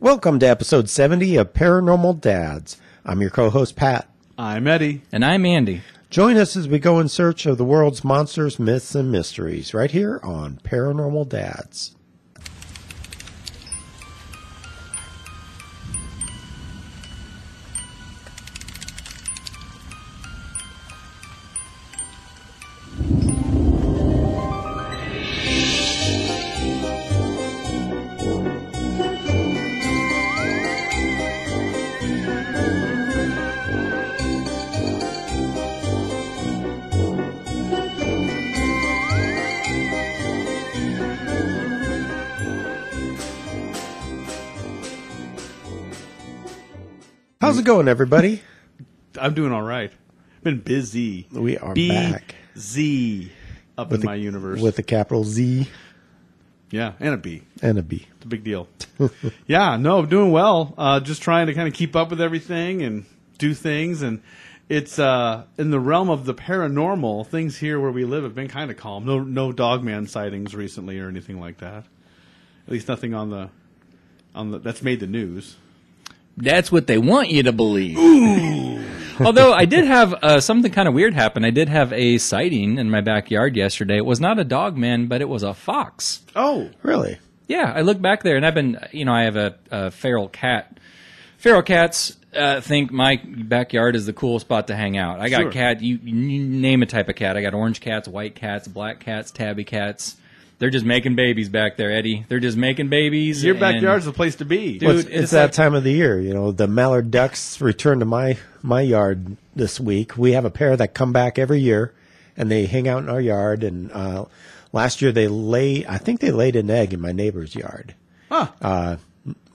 Welcome to episode 70 of Paranormal Dads. I'm your co host, Pat. I'm Eddie. And I'm Andy. Join us as we go in search of the world's monsters, myths, and mysteries right here on Paranormal Dads. Going, everybody? I'm doing all right. Been busy. We are B back Z up in the- my universe. with a capital Z yeah, and a B. and a B. It's a big deal. yeah, no, doing well. Uh, just trying to kind of keep up with everything and do things, and it's uh, in the realm of the paranormal. Things here where we live have been kind of calm. No, no dogman sightings recently or anything like that. At least nothing on the on the that's made the news. That's what they want you to believe. Although I did have uh, something kind of weird happen. I did have a sighting in my backyard yesterday. It was not a dog man, but it was a fox. Oh, Really? Yeah, I looked back there, and I've been, you know, I have a, a feral cat. Feral cats uh, think my backyard is the cool spot to hang out. I got Sure. cat. You, you name a type of cat. I got orange cats, white cats, black cats, tabby cats. They're just making babies back there, Eddie. They're just making babies. your and- backyard's the place to be. Dude, Well, it's, it's it's that like- time of the year. You know, the mallard ducks return to my my yard this week. We have a pair that come back every year, and they hang out in our yard. And uh, last year they lay, I think they laid an egg in my neighbor's yard. Huh. Uh,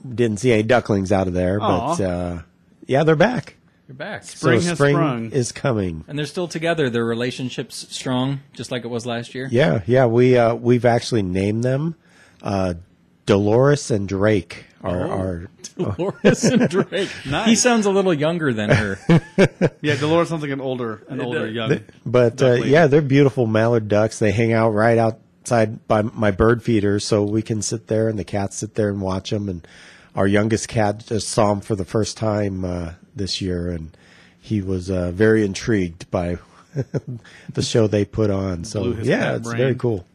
didn't see any ducklings out of there, but uh, yeah, they're back. You're back. Spring so has spring sprung. is coming. And they're still together. Their relationship's strong, just like it was last year. Yeah, yeah. We uh, we've actually named them uh, Dolores and Drake. Are Oh. are Dolores and Drake. Nice. He sounds a little younger than her. Yeah, Dolores sounds like an older, an older does. young. But uh, yeah, they're beautiful mallard ducks. They hang out right outside by my bird feeder, so we can sit there and the cats sit there and watch them. And our youngest cat just saw them for the first time uh, this year, and he was uh, very intrigued by the show they put on. So yeah, it's brain. very cool.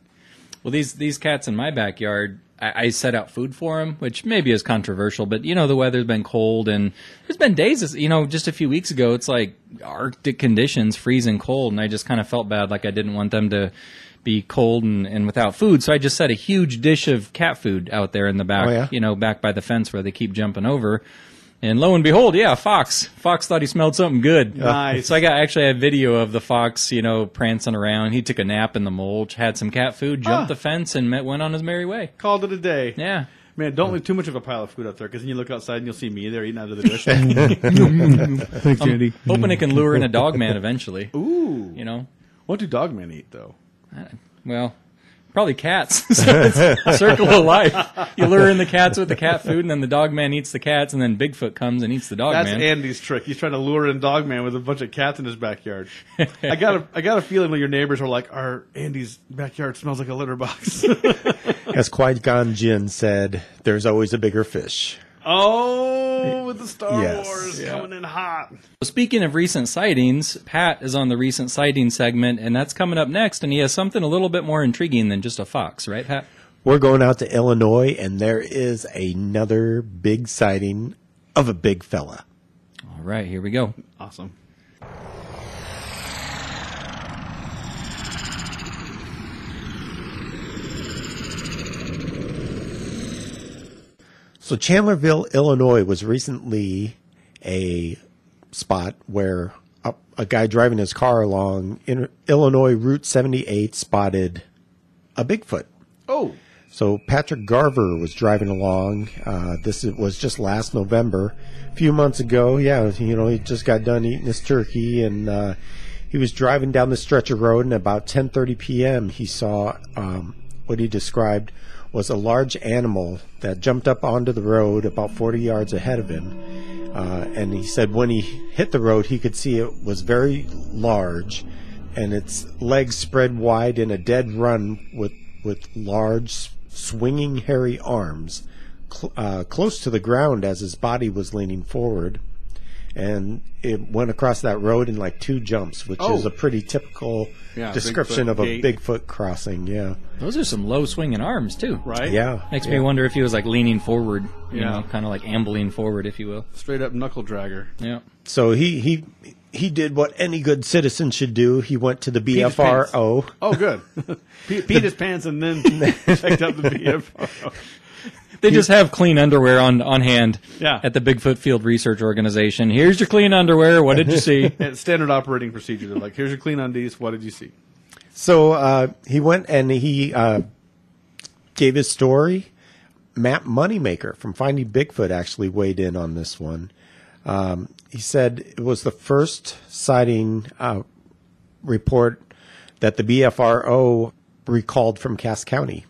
well, these these cats in my backyard, I, I set out food for them, which maybe is controversial, but you know the weather's been cold and there's been days. You know, just a few weeks ago, it's like Arctic conditions, freezing cold, and I just kind of felt bad, like I didn't want them to be cold and, and without food. So I just set a huge dish of cat food out there in the back, Oh, yeah? you know, back by the fence where they keep jumping over. And lo and behold, yeah, fox. Fox thought he smelled something good. Nice. So I got actually a video of the fox, you know, prancing around. He took a nap in the mulch, had some cat food, jumped Ah. the fence, and met, went on his merry way. Called it a day. Yeah. Man, don't leave too much of a pile of food out there because then you look outside and you'll see me there eating out of the dish. Thanks, Andy. Hoping it can lure in a dog man eventually. Ooh. You know, What do dog men eat, though? well, probably cats. so it's a circle of life. You lure in the cats with the cat food, and then the dog man eats the cats, and then Bigfoot comes and eats the dog That's man. Andy's trick. He's trying to lure in dog man with a bunch of cats in his backyard. I got a, I got a feeling that your neighbors are like, our Andy's backyard smells like a litter box. As Qui Gon Jinn said, "There's always a bigger fish." Oh, with the Star Yes. Wars Yeah. coming in hot. Speaking of recent sightings, Pat is on the recent sighting segment, and that's coming up next. And he has something a little bit more intriguing than just a fox, right, Pat? We're going out to Illinois, and there is another big sighting of a big fella. All right, here we go. Awesome. So Chandlerville, Illinois was recently a spot where a, a guy driving his car along in Illinois Route 78 spotted a Bigfoot. Oh, So Patrick Garver was driving along. Uh, this was just last November, a few months ago. Yeah, you know, he just got done eating his turkey, and uh, he was driving down the stretch of road. And about 10:30 p.m., he saw um, what he described was a large animal that jumped up onto the road about 40 yards ahead of him. Uh, and he said when he hit the road, he could see it was very large, and its legs spread wide in a dead run with with large swinging hairy arms cl- uh, close to the ground as his body was leaning forward. And it went across that road in like two jumps, which Oh. is a pretty typical Yeah, description Bigfoot of a gait. Bigfoot crossing. Yeah. Those are some low swinging arms too. Right? Yeah. Makes yeah. me wonder if he was like leaning forward, you Yeah. know, kind of like ambling forward, if you will. Straight up knuckle dragger. Yeah. So he, he, he did what any good citizen should do. He went to the his. BFRO. Oh, good. Pe- peed his pants and then checked out the BFO. They just have clean underwear on, on hand Yeah. at the Bigfoot Field Research Organization. Here's your clean underwear. What did you see? Standard operating procedure. They're like, here's your clean undies. What did you see? So uh, he went and he uh, gave his story. Matt Moneymaker from Finding Bigfoot actually weighed in on this one. Um, he said it was the first sighting uh, report that the BFRO recalled from Cass County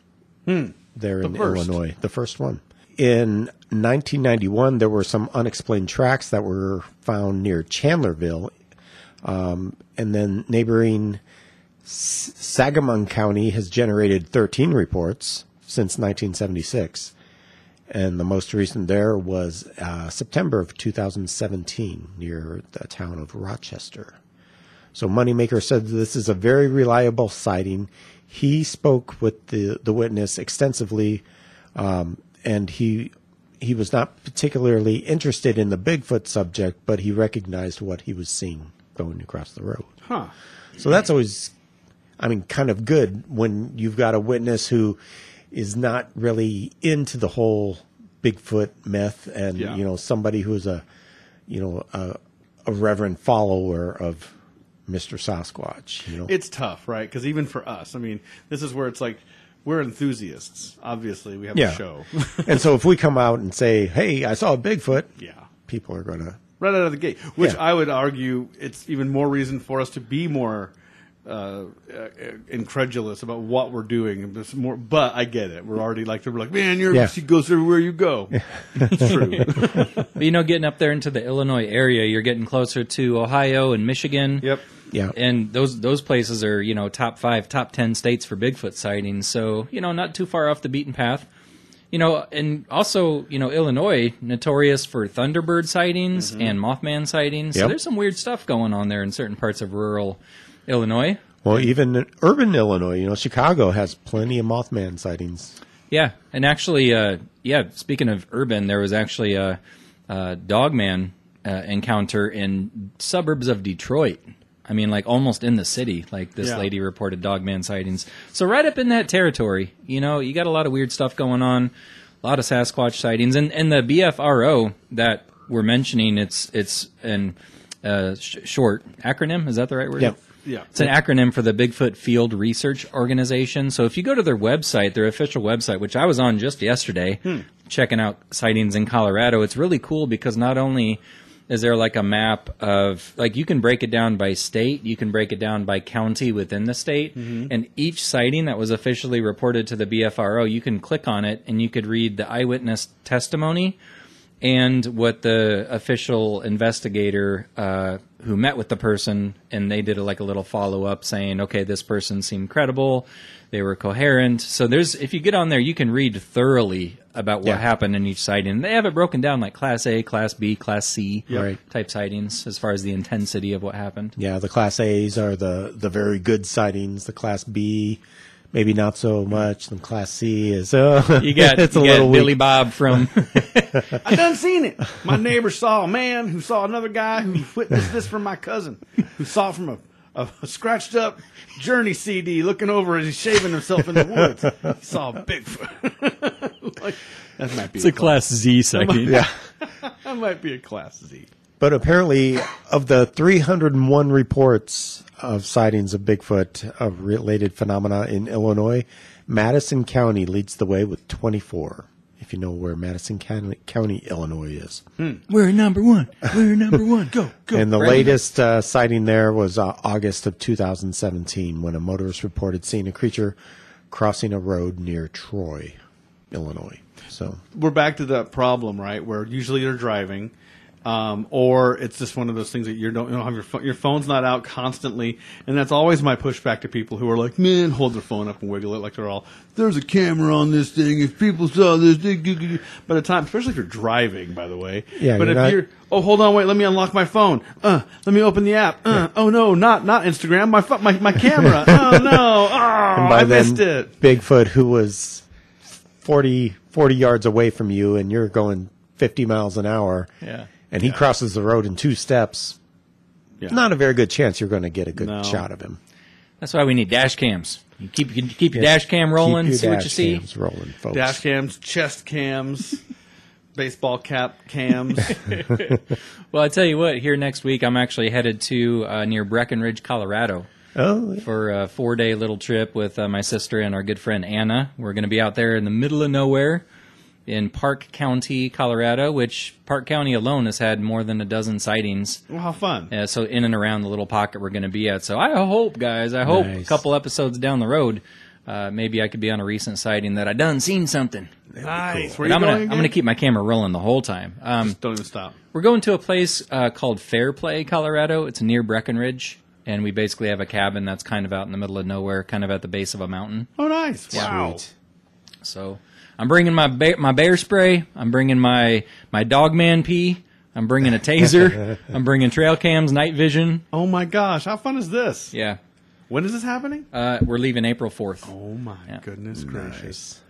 there in Hmm. first. Illinois, the first one. In 1991, there were some unexplained tracks that were found near Chandlerville, um, and then neighboring S- Sangamon County has generated 13 reports since 1976, and the most recent there was uh, September of 2017 near the town of Rochester. So Moneymaker said this is a very reliable sighting. He spoke with the, the witness extensively, um, and he he was not particularly interested in the Bigfoot subject, but he recognized what he was seeing going across the road. Huh. So that's always, I mean, kind of good when you've got a witness who is not really into the whole Bigfoot myth, and Yeah. you know somebody who's a, you know, a, a reverent follower of Mr. Sasquatch. You know, It's tough, right? Because even for us, I mean, this is where it's like we're enthusiasts. Obviously, we have yeah. a show. and so if we come out and say, "Hey, I saw a Bigfoot," yeah. people are gonna. Right out of the gate, which Yeah. I would argue it's even more reason for us to be more uh, uh, incredulous about what we're doing. It's more, but I get it. We're already like, we're like, man, you're, Yeah. she goes everywhere you go. It's true. But you know, getting up there into the Illinois area, you're getting closer to Ohio and Michigan. yep. Yeah, And those those places are you know top five, top ten states for Bigfoot sightings. So you know, not too far off the beaten path. You know, and also you know Illinois notorious for Thunderbird sightings and Mothman sightings. So there's some weird stuff going on there in certain parts of rural Illinois. well, even in urban Illinois, you know, Chicago has plenty of Mothman sightings. Yeah, and actually, uh, yeah. Speaking of urban, there was actually a, a dogman uh, encounter in suburbs of Detroit. I mean, like almost in the city. Like this Yeah. lady reported dogman sightings. So right up in that territory, you know, you got a lot of weird stuff going on. A lot of Sasquatch sightings, and and the BFRO that we're mentioning, it's it's an uh, sh- short acronym. Is that the right word? Yep. Yeah. It's an acronym for the Bigfoot Field Research Organization. So if you go to their website, their official website, which I was on just yesterday, checking out sightings in Colorado, it's really cool because not only is there like a map of like you can break it down by state, you can break it down by county within the state, and each sighting that was officially reported to the BFRO, you can click on it and you could read the eyewitness testimony and what the official investigator uh, who met with the person and they did a, like a little follow up saying, okay, this person seemed credible, they were coherent. So there's if you get on there, you can read thoroughly about what Yeah. happened in each sighting. They have it broken down like Class A, Class B, Class C Right. type sightings as far as the intensity of what happened. Yeah, the Class A's are the the very good sightings. The Class B, maybe not so much. The Class C is uh, You got, it's a you got little Billy weak. Bob from I done seen it. My neighbor saw a man who saw another guy who witnessed this from my cousin, who saw from a, a, scratched up Journey CD looking over as he's shaving himself in the woods. He saw Bigfoot. like, that might be it's a Class Z sighting. Yeah, That might be a Class Z. but apparently, of the 301 reports of sightings of Bigfoot of related phenomena in Illinois, Madison County leads the way with 24. If you know where Madison County, County Illinois is. We're number one. We're number one. Go, go. And the Right. latest uh, sighting there was uh, August of 2017 when a motorist reported seeing a creature crossing a road near Troy, Illinois. So, We're back to that problem, right? Where usually you're driving. Um, or it's just one of those things that you don't, you don't have your phone, your phone's not out constantly, and that's always my pushback to people who are like, "Man, hold their phone up and wiggle it like they're all." There's a camera on this thing. If people saw this, they, they, they." by the time, especially if you're driving, by the way. Yeah, But if not- you're, oh, hold on, wait, let me unlock my phone. Uh, let me open the app. Uh, oh no, not not Instagram. My my my camera. oh no, oh, I missed it. Bigfoot, who was 40, 40 yards away from you, and you're going 50 miles an hour, Yeah. And he crosses the road in two steps, Yeah. not a very good chance you're going to get a good No. shot of him. That's why we need dash cams. You keep you keep your Yes. dash cam rolling, Keep your see what you dash see. cams rolling, folks. Dash cams, chest cams, baseball cap cams. Well, I tell you what, here next week I'm actually headed to uh, near Breckenridge, Colorado. Oh, for a four day little trip with uh, my sister and our good friend Anna. We're going to be out there in the middle of nowhere in Park County, Colorado, which Park County alone has had more than a dozen sightings. well, how fun! Uh, so in and around the little pocket we're going to be at. So I hope, guys, I hope a couple episodes down the road, uh, maybe I could be on a recent sighting that I done seen something. Nice. Where you I'm going gonna I'm gonna keep my camera rolling the whole time. Um, Don't even stop. we're going to a place uh, called Fairplay, Colorado. It's near Breckenridge, and we basically have a cabin that's kind of out in the middle of nowhere, kind of at the base of a mountain. Oh, nice. Wow. sweet. So I'm bringing my bear, my bear spray. I'm bringing my my dog man pee. I'm bringing a taser. I'm bringing trail cams, night vision. Oh my gosh, how fun is this? Yeah, When is this happening? uh, we're leaving April 4th. Oh my Yeah. goodness gracious. Nice.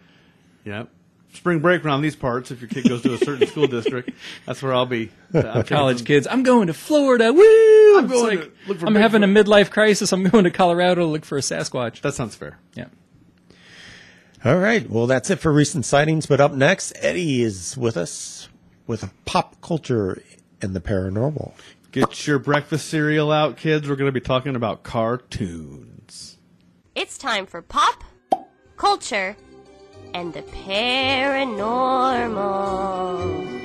Yep. Spring break around these parts. If your kid goes to a certain school district, that's where I'll be. I'll College some- kids, I'm going to Florida. Woo! I'm going like, to look for I'm having a midlife crisis. I'm going to Colorado to look for a Sasquatch. That sounds fair. Yeah. All right. Well, that's it for recent sightings. But up next, Eddie is with us with pop culture and the paranormal. Get your breakfast cereal out, kids. We're going to be talking about cartoons. It's time for pop, culture, and the paranormal.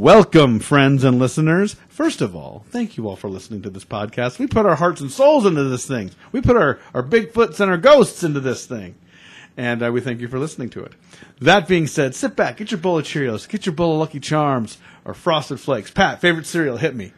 Welcome, friends and listeners. First of all, thank you all for listening to this podcast. We put our hearts and souls into this thing. We put our, our Bigfoots and our ghosts into this thing. And uh, we thank you for listening to it. That being said, sit back, get your bowl of Cheerios, get your bowl of Lucky Charms or Frosted Flakes. Pat, favorite cereal, hit me.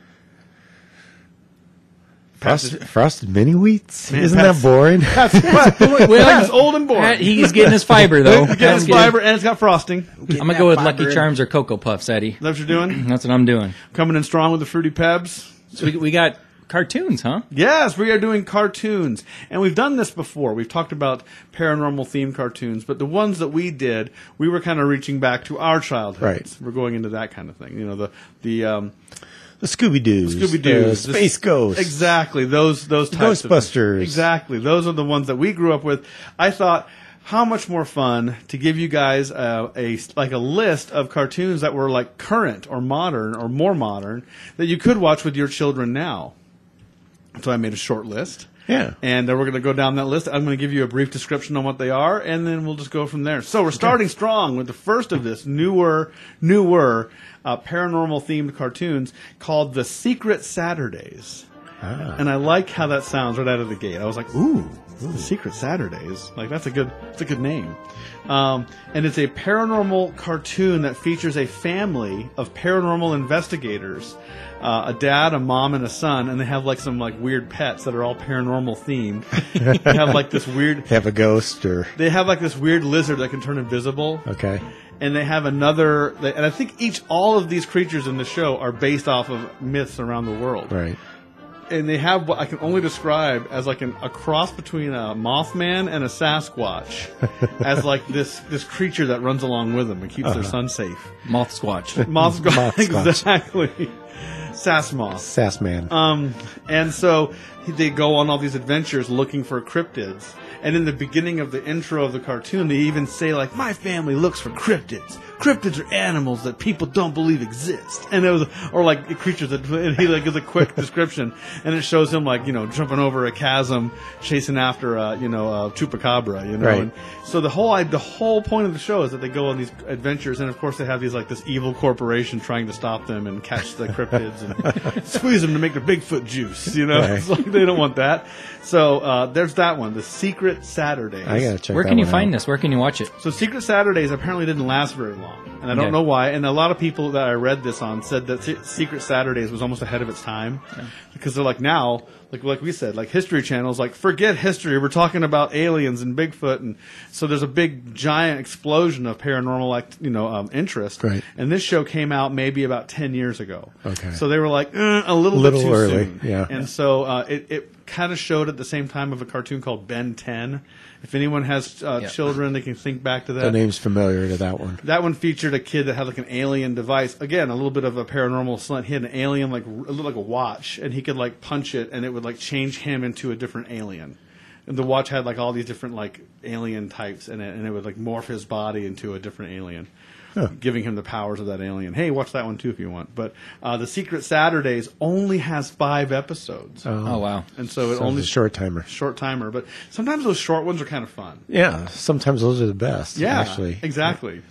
Frosted, frosted mini wheats? Man, Isn't Pat's- that boring? That's, Pat's old and boring. He's getting his fiber though. Get That's his fiber and it's got frosting. I'm gonna go with Lucky Charms or Cocoa Puffs, Eddie. Is that what you're doing? That's what I'm doing. Coming in strong with the Fruity Pebs. So we, we got cartoons, huh? Yes, we are doing cartoons. And we've done this before. We've talked about paranormal themed cartoons, but the ones that we did, we were kind of reaching back to our childhoods. Right. We're going into that kind of thing. You know, the the um, the Scooby Doo's. Scooby Doo, Space Ghost. Exactly. Those those types of- Ghostbusters. exactly. Those are the ones that we grew up with. I thought how much more fun to give you guys uh, a like a list of cartoons that were like current or modern or more modern that you could watch with your children now. So I made a short list. Yeah. And uh, we're going to go down that list. I'm going to give you a brief description on what they are, and then we'll just go from there. So we're starting strong with the first of this newer, newer uh, paranormal themed cartoons called The Secret Saturdays. And I like how that sounds right out of the gate. I was like, ooh, The Secret Saturdays. Like that's a good, that's a good name. Um, and it's a paranormal cartoon that features a family of paranormal investigators, uh, a dad, a mom, and a son, and they have like some like weird pets that are all paranormal themed. they have like this weird, Have a ghost or they have like this weird lizard that can turn invisible okay. and they have another and i think each all of these creatures in the show are based off of myths around the world Right. And they have what i can only describe as like an, a cross between a mothman and a sasquatch as like this this creature that runs along with them and keeps their son safe Moth Squatch. moth squatch Moth squatch. exactly sass moth Sass Man. um, and so they go on all these adventures looking for cryptids. And in the beginning of the intro of the cartoon, they even say like, "My family looks for cryptids. Cryptids are animals that people don't believe exist, and it was or like creatures that and he like gives a quick description, and it shows him like you know jumping over a chasm, chasing after uh, you know a chupacabra, you know. Right. And so the whole the whole point of the show is that they go on these adventures, and of course they have these like this evil corporation trying to stop them and catch the cryptids and squeeze them to make their Bigfoot juice. You know, Right. it's like they don't want that. So uh, there's that one, the Secret Saturdays. I gotta check. Where that can you one find this? Where can you watch it? So Secret Saturdays apparently didn't last very long, and I don't Okay. know why. And a lot of people that I read this on said that Se- Secret Saturdays was almost ahead of its time because they're like now, like like we said, like History Channel's like forget history. We're talking about aliens and Bigfoot, and so there's a big giant explosion of paranormal, act, you know, um, interest. Right. And this show came out maybe about ten years ago. Okay. So they were like eh, a little, Little bit too early, soon. yeah. And so uh, it it kind of showed at the same time of a cartoon called Ben Ten. If anyone has uh, Yeah. children, they can think back to that. The name's familiar to that one. That one featured a kid that had like an alien device. Again, a little bit of a paranormal slant. He had an alien like it looked like a watch, and he could like punch it, and it would like change him into a different alien. And the watch had like all these different like alien types in it, and it would like morph his body into a different alien, giving him the powers of that alien. Hey, watch that one too if you want. But uh, the Secret Saturdays only has five episodes, Oh wow. and so it So only a short timer. short timer. But sometimes those short ones are kind of fun. Yeah, sometimes those are the best. Yeah, actually. exactly.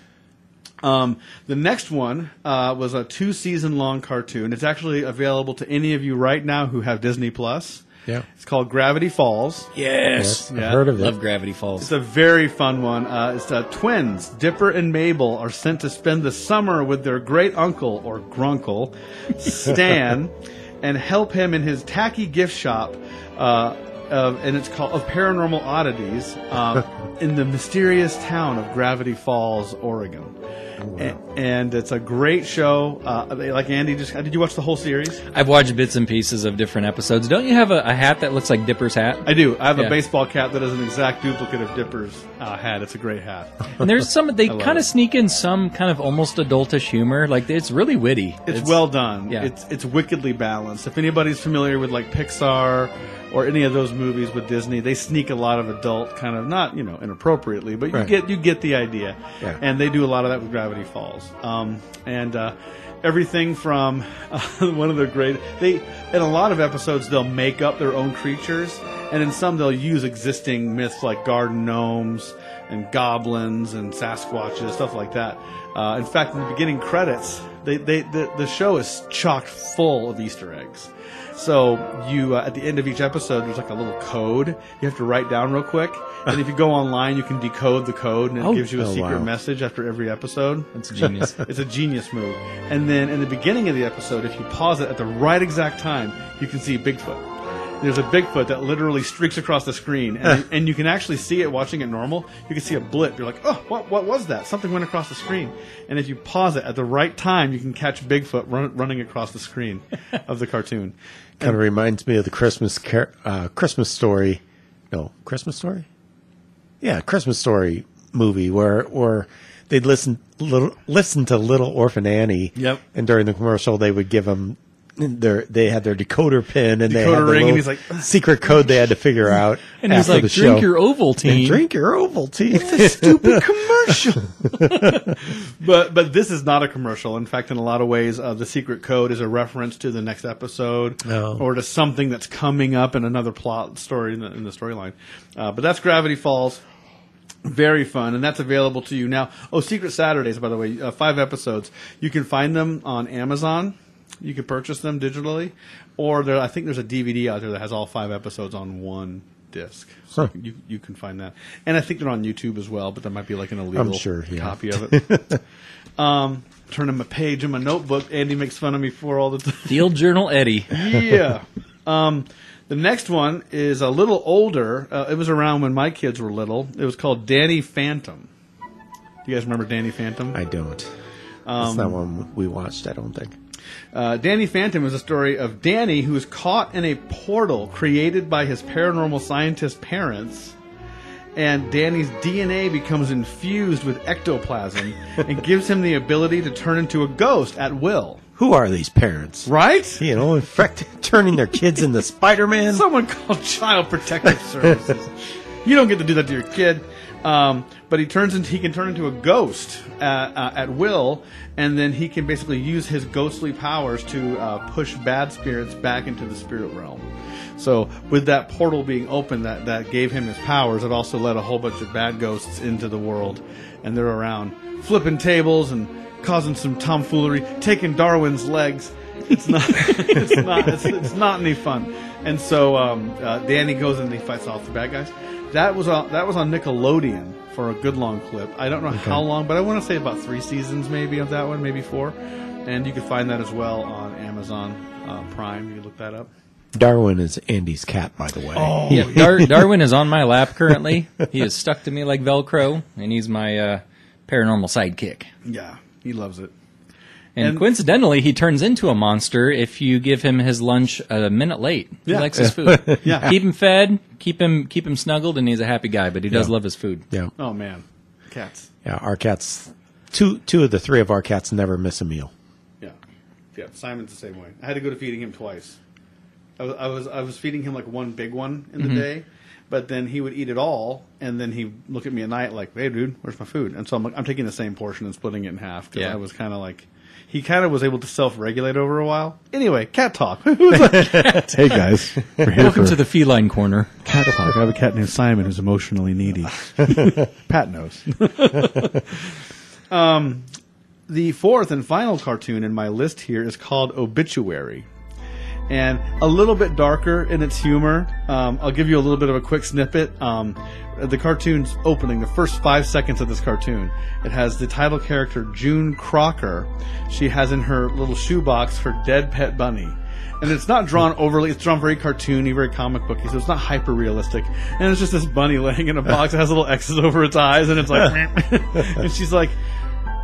Um, the next one uh, was a two season long cartoon. It's actually available to any of you right now who have Disney Plus. Yeah. It's called Gravity Falls. Yes. I've heard of it. Love Gravity Falls. It's a very fun one. Uh, it's uh, twins, Dipper and Mabel, are sent to spend the summer with their great uncle or grunkle, Stan, and help him in his tacky gift shop. Uh, of, and it's called of paranormal oddities uh, in the mysterious town of Gravity Falls, Oregon. And it's a great show. Uh, like Andy just did you watch the whole series? I've watched bits and pieces of different episodes. Don't you have a, a hat that looks like Dipper's hat? I do. I have a baseball cap that is an exact duplicate of Dipper's uh, hat. It's a great hat. And there's some they kind of sneak in some kind of almost adultish humor. Like it's really witty. It's, well done. yeah. It's it's wickedly balanced. If anybody's familiar with like Pixar or any of those movies with Disney, they sneak a lot of adult kind of not you know inappropriately, but you Right. get you get the idea. Yeah. And they do a lot of that with Gravity Falls. Um, and uh, everything from uh, one of their great they in a lot of episodes they'll make up their own creatures, and in some they'll use existing myths like garden gnomes and goblins and Sasquatches, stuff like that. Uh, in fact, in the beginning credits, they, they the, the show is chocked full of Easter eggs. So you uh, at the end of each episode, there's like a little code you have to write down real quick, and if you go online, you can decode the code, and it Oh. gives you a Oh, secret wow. message after every episode. That's genius. It's a genius move. And then in the beginning of the episode, if you pause it at the right exact time, you can see Bigfoot. There's a Bigfoot that literally streaks across the screen, and, and you can actually see it watching it normal. You can see a blip. You're like, oh, what, what was that? Something went across the screen. And if you pause it at the right time, you can catch Bigfoot run, running across the screen of the cartoon. Kind of reminds me of the Christmas car- uh, Christmas story. No, Christmas story. Yeah, Christmas story movie where where they'd listen little listen to Little Orphan Annie. Yep. And during the commercial, they would give them their they had their decoder pin and they Decoder had the ring, and he's like- secret code they had to figure out. And he's after like, the drink show. your Ovaltine. And drink your Ovaltine. stupid commercial. but but this is not a commercial. In fact, in a lot of ways, uh, the secret code is a reference to the next episode Oh. or to something that's coming up in another plot story in the, in the storyline. Uh, but that's Gravity Falls. Very fun, and that's available to you now. Oh, Secret Saturdays, by the way, uh, five episodes. You can find them on Amazon. You can purchase them digitally, or there, I think there's a DVD out there that has all five episodes on one disc. So Huh. you you can find that, and I think they're on YouTube as well. But there might be like an illegal sure, yeah. copy of it. um, turning a page in my notebook. Andy makes fun of me for all the time Field Journal Eddie. yeah. Um, the next one is a little older. Uh, it was around when my kids were little. It was called Danny Phantom. Do you guys remember Danny Phantom? I don't. Um, That's not one we watched. I don't think. Uh, Danny Phantom is a story of Danny who is caught in a portal created by his paranormal scientist parents. And Danny's DNA becomes infused with ectoplasm and gives him the ability to turn into a ghost at will. Who are these parents? Right? You know, in fact, turning their kids into Spider Man. Someone called Child Protective Services. You don't get to do that to your kid. Um, but he turns into he can turn into a ghost at, uh, at will, and then he can basically use his ghostly powers to uh, push bad spirits back into the spirit realm. So with that portal being open that, that gave him his powers, it also let a whole bunch of bad ghosts into the world, and they're around flipping tables and causing some tomfoolery, taking Darwin's legs. It's not. it's not. It's, it's not any fun. And so um, uh, Danny goes and he fights off the bad guys. That was on, that was on Nickelodeon for a good long clip. I don't know how long, but I want to say about three seasons maybe of that one, maybe four. And you can find that as well on Amazon uh, Prime. You can look that up. Darwin is Andy's cat, by the way. Oh. Yeah, Dar- Darwin is on my lap currently. He is stuck to me like Velcro, and he's my uh, paranormal sidekick. Yeah, he loves it. And, And- coincidentally, he turns into a monster if you give him his lunch a minute late. He likes his food. Yeah. keep him fed, keep him keep him snuggled, and he's a happy guy. But he does Yeah. love his food. Yeah, Oh man, cats. yeah. Our cats, two two of the three of our cats never miss a meal. Yeah, yeah. Simon's the same way. I had to go to feeding him twice. I was I was, I was feeding him like one big one in the mm-hmm. day, but then he would eat it all, and then he would look at me at night like, "Hey, dude, where's my food?" And so I'm like, I'm taking the same portion and splitting it in half because Yeah. I was kind of like. He kind of was able to self-regulate over a while. Anyway, cat talk. Who's hey guys, we're here Welcome to the feline corner. cat talk. I have a cat named Simon who's emotionally needy. Pat knows. um, the fourth and final cartoon in my list here is called Obituary. And a little bit darker in its humor. Um, I'll give you a little bit of a quick snippet. Um, the cartoon's opening, the first five seconds of this cartoon, it has the title character June Crocker. She has in her little shoebox her dead pet bunny. And it's not drawn overly, it's drawn very cartoony, very comic booky, so it's not hyper realistic. And it's just this bunny laying in a box that has little X's over its eyes, and it's like, and she's like,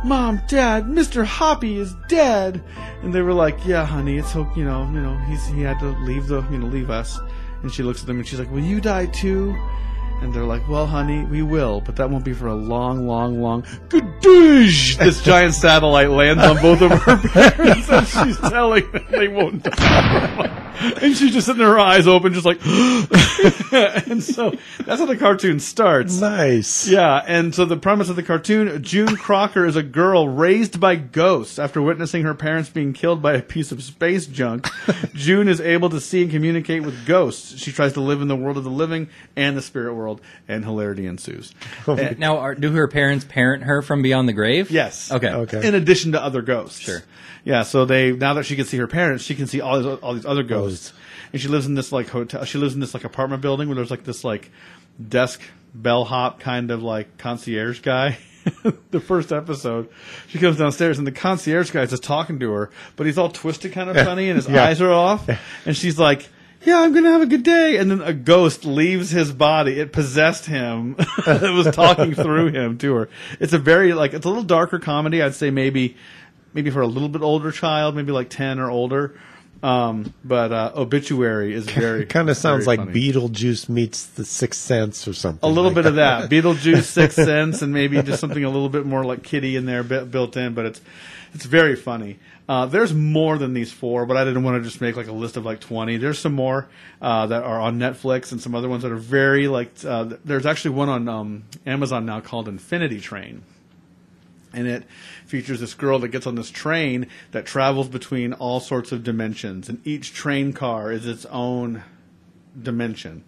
Mom, Dad, Mr. Hoppy is dead. And they were like, Yeah, honey, it's you know, you know, he's he had to leave the you know, leave us. And she looks at them and she's like, Will you die too? And they're like, Well, honey, we will, but that won't be for a long, long, long Gadoosh! This giant satellite lands on both of her parents and she's telling them they won't die. And she's just sitting there, her eyes open, just like and so that's how the cartoon starts. Nice. Yeah, and so the premise of the cartoon June Crocker is a girl raised by ghosts. After witnessing her parents being killed by a piece of space junk, June is able to see and communicate with ghosts. She tries to live in the world of the living and the spirit world, and hilarity ensues. And- Now, are, do her parents parent her from beyond the grave? yes. Okay. Okay. In addition to other ghosts. Sure. Yeah, so they now that she can see her parents, she can see all these all these other ghosts. And she lives in this like hotel. She lives in this like apartment building where there's like this like desk bellhop kind of like concierge guy. the first episode, she comes downstairs and the concierge guy is just talking to her, but he's all twisted kind of funny and his Yeah. eyes are off. And she's like, "Yeah, I'm gonna have a good day." And then a ghost leaves his body. It possessed him. it was talking through him to her. It's a very like it's a little darker comedy. I'd say maybe maybe for a little bit older child, maybe like ten or older. Um, but uh, Obituary is very Kind of sounds very like funny. Beetlejuice meets The Sixth Sense or something. A little like bit of that Beetlejuice, Sixth Sense, and maybe just something a little bit more like Kitty in there built in. But it's it's very funny. Uh, there's more than these four, but I didn't want to just make like a list of like 20. There's some more uh, that are on Netflix and some other ones that are very like. Uh, there's actually one on um, Amazon now called Infinity Train and it features this girl that gets on this train that travels between all sorts of dimensions and each train car is its own dimension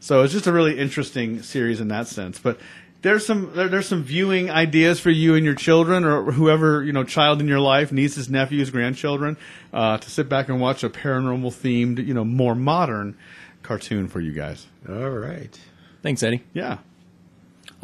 so it's just a really interesting series in that sense but there's some there, there's some viewing ideas for you and your children or whoever you know child in your life nieces nephews grandchildren uh, to sit back and watch a paranormal themed you know more modern cartoon for you guys. All right. Thanks, Eddie. yeah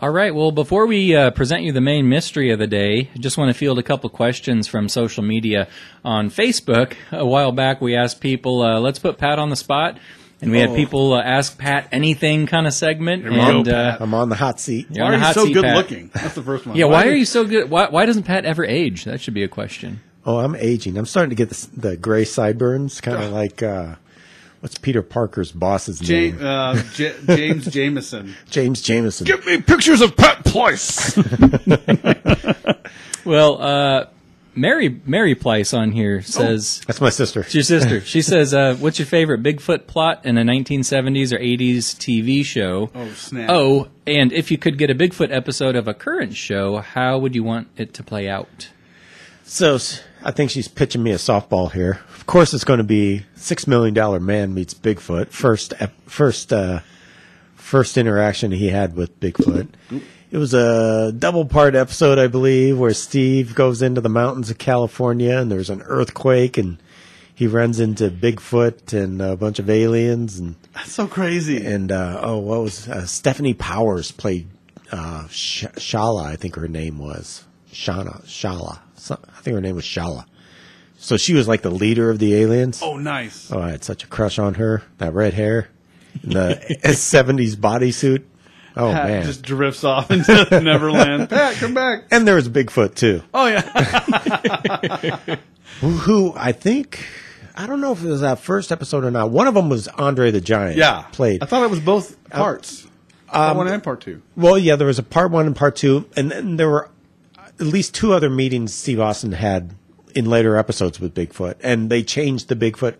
All right. Well, before we uh, present you the main mystery of the day, I just want to field a couple questions from social media. On Facebook, a while back, we asked people, uh, let's put Pat on the spot. And we had Oh. people uh, ask Pat anything kind of segment. Here we go, uh, I'm on the hot seat. You're why on are the you hot so seat, good Pat. looking that's the first one Yeah, why do are you so good? Why, why doesn't Pat ever age? That should be a question. Oh, I'm aging. I'm starting to get the, the gray sideburns, kind of like uh, what's Peter Parker's boss's Ja- name? uh, J- James Jameson. James Jameson. Give me pictures of Pat Ployce. Well, uh, Mary Mary Pleiss on here says That's my sister. it's your sister. She says, uh, "What's your favorite Bigfoot plot in a 1970s or 80s TV show?" Oh, snap. Oh, and if you could get a Bigfoot episode of a current show, how would you want it to play out? So s- I think she's pitching me a softball here. Of course, it's going to be Six Million Dollar Man meets Bigfoot. First, first, uh, first interaction he had with Bigfoot. It was a double part episode, I believe, where Steve goes into the mountains of California and there's an earthquake and he runs into Bigfoot and a bunch of aliens and That's so crazy. and uh, oh, what was uh, Stefanie Powers played uh, Sh- Shala? I think her name was Shana Shala. So, I think her name was Shala. So she was like the leader of the aliens. oh, nice. Oh, I had such a crush on her. That red hair, and the '70s bodysuit. Oh Pat man! just drifts off into Neverland. Pat, come back. and there was Bigfoot too, Oh yeah. who, who I think I don't know if it was that first episode or not. One of them was Andre the Giant. yeah. played. I thought it was both uh, parts. part um, one and part two. Well, yeah, there was a part one and part two, and then there were at least two other meetings Steve Austin had in later episodes with Bigfoot, and they changed the Bigfoot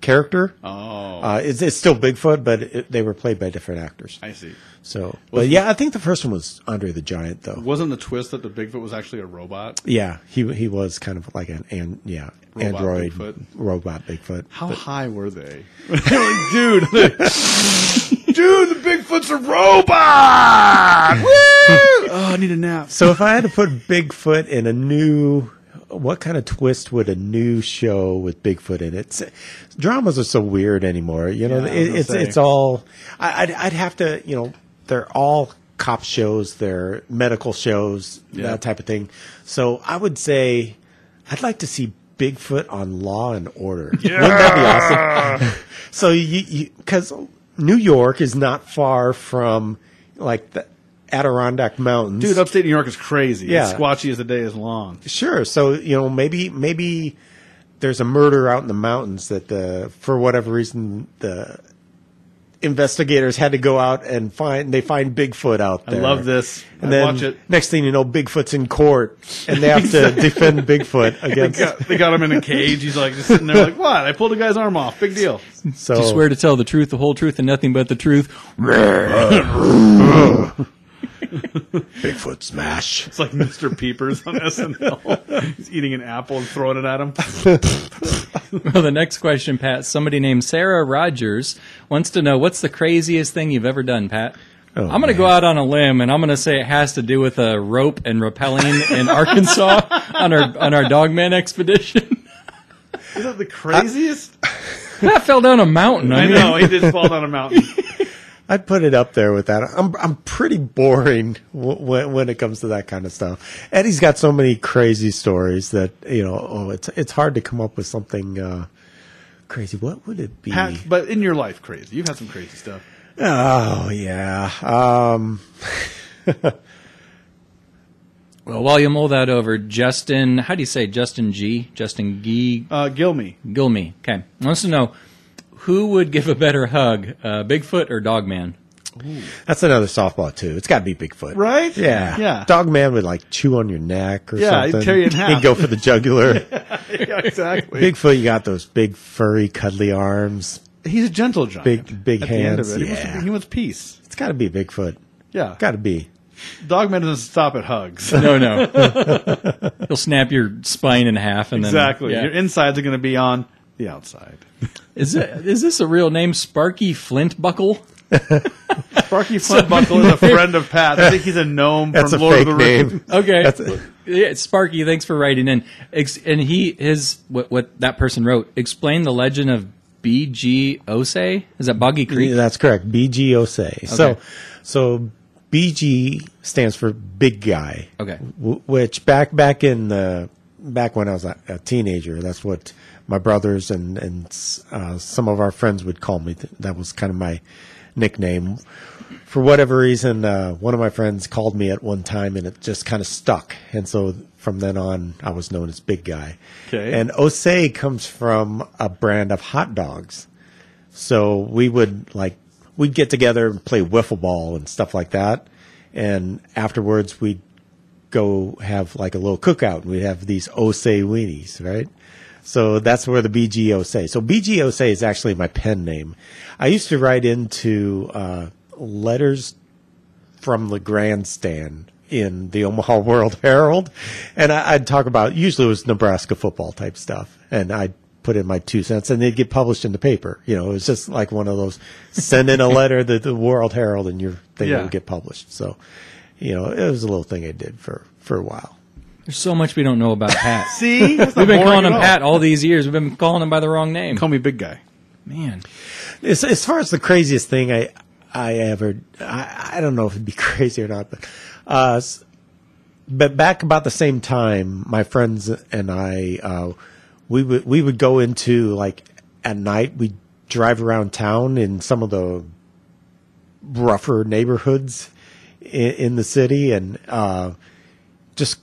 character. Oh, Uh, it's, it's still Bigfoot, but it, they were played by different actors. I see. So, but yeah, I think the first one was Andre the Giant, though. Wasn't the twist that the Bigfoot was actually a robot? Yeah, he he was kind of like an, an yeah Robot android Bigfoot. robot Bigfoot. How high were they? Like, dude, dude, the Bigfoot's a robot. Woo! Oh, I need a nap. So if I had to put Bigfoot in a new, what kind of twist would a new show with Bigfoot in it? Dramas are so weird anymore. You know, Yeah, it, it's say. it's all. I, I'd I'd have to. You know, they're all cop shows. They're medical shows. Yeah. That type of thing. So I would say, I'd like to see Bigfoot on Law and Order. Wouldn't that be awesome? so you because New York is not far from like the Adirondack Mountains, Dude, upstate New York is crazy. Yeah. It's squatchy as the day is long. Sure. So you know, maybe maybe there's a murder out in the mountains that the for whatever reason the investigators had to go out and find they find Bigfoot out there. I love this. And I then watch it. next thing you know, Bigfoot's in court and they have to defend Bigfoot They against. got, they got him in a cage. He's like just sitting there, like, "What? I pulled a guy's arm off. Big deal." So Do you swear to tell the truth, the whole truth, and nothing but the truth? Bigfoot smash. It's like Mr. Peepers on SNL. He's eating an apple and throwing it at him. Well, the next question, Pat. Somebody named Sarah Rogers wants to know what's the craziest thing you've ever done, Pat. Oh, I'm going to go out on a limb and I'm going to say it has to do with a rope and rappelling in Arkansas on our on our Dogman expedition. Is that the craziest? Pat fell down a mountain. I, I mean, know. He did fall down a mountain. I'd put it up there with that. I'm I'm pretty boring when when it comes to that kind of stuff. Eddie's got so many crazy stories that you know. Oh, it's it's hard to come up with something uh, crazy. What would it be? Pat, but in your life, crazy. You've had some crazy stuff. Oh yeah. Um, Well, while you mull that over, Justin, how do you say Justin G? Justin G. Uh, Gilmy. Gilmy. Okay. Wants to know who would give a better hug, uh, Bigfoot or Dogman? that's another softball too. It's got to be Bigfoot, Right? Yeah, Yeah. Dog man would like chew on your neck or Yeah, he'd something. tear you in half. He'd go for the jugular. yeah, exactly. Bigfoot, you got those big furry cuddly arms. He's a gentle giant. Big- big At the end of hands, it. He, wants, yeah. he wants peace. It's got to be Bigfoot. Yeah. Got to be. Dogman doesn't stop at hugs. No, no. He'll snap your spine in half and exactly. then. Your Yeah. insides are going to be on the outside. Is, it, is this a real name? Sparky Flintbuckle? Sparky Flintbuckle is a friend of Pat. I think he's a gnome That's from a Lord fake of the Rings. name. Okay. That's- yeah, Sparky, thanks for writing in. Ex- and he, his, what, what that person wrote, explain the legend of B.G. Osei? Is that Boggy Creek? Yeah, that's correct. BG BGOSA. So, so BG stands for big guy. Okay. W- which back back in the back when I was a, a teenager, that's what my brothers and and uh, some of our friends would call me. That was kind of my nickname. For whatever reason, uh, one of my friends called me at one time, and it just kind of stuck. And so from then on, I was known as Big Guy. Okay. And Osei comes from a brand of hot dogs. So we would like we'd get together and play wiffle ball and stuff like that. And afterwards we'd go have like a little cookout, and we'd have these Osei weenies, right? So that's where the BG Osei. So BG Osei is actually my pen name. I used to write into uh, letters from the grandstand in the Omaha World Herald, and I, I'd talk about usually it was Nebraska football type stuff, and I'd put in my two cents, and they'd get published in the paper. You know, it was just like one of those send in a letter to the World Herald, and your thing Yeah. would get published. So, you know, it was a little thing I did for for a while. There's so much we don't know about Pat. See, That's We've been calling him all. Pat all these years. We've been calling him by the wrong name. Call me big guy. Man, As, as far as the craziest thing I I ever I, I don't know if it'd be crazy or not, but uh, but back about the same time, my friends and I uh, we would we would go into like at night we would drive around town in some of the rougher neighborhoods in, in the city and uh, just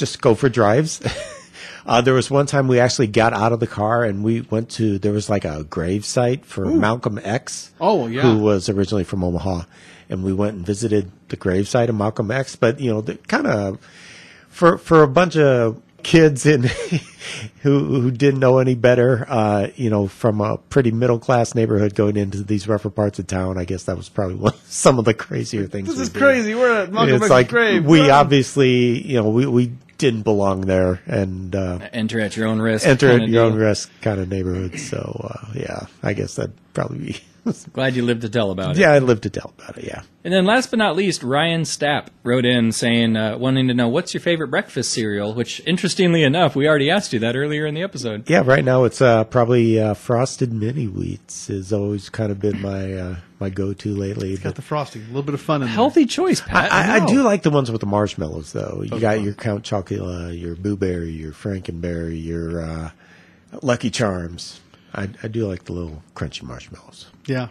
just go for drives. uh, there was one time we actually got out of the car and we went to there was like a grave site for Malcolm X. Oh, yeah. who was originally from Omaha, and we went and visited the grave site of Malcolm X. But you know, kind of for for a bunch of kids in who who didn't know any better, uh, you know, from a pretty middle class neighborhood going into these rougher parts of town. I guess that was probably one, some of the crazier things. This is did. crazy. We're at Malcolm it's X's like grave. we Run. obviously, you know, we we didn't belong there, and uh, enter at your own risk. enter at your own risk kind of neighborhood. So uh, yeah, I guess that'd probably be. Glad you lived to tell about it. yeah, I lived to tell about it. Yeah. And then last but not least, Ryan Stapp wrote in saying, uh, wanting to know what's your favorite breakfast cereal, which interestingly enough, we already asked you that earlier in the episode. Yeah, right now it's uh, probably uh, frosted mini wheats has always kind of been my uh, my go to lately. Got But the frosting. A little bit of fun in there. Healthy choice, Pat. I, I, I know. do like the ones with the marshmallows though. You got fun. your Count Chocula, your Boo Berry, your Frankenberry, your uh, Lucky Charms. I, I do like the little crunchy marshmallows. Yeah.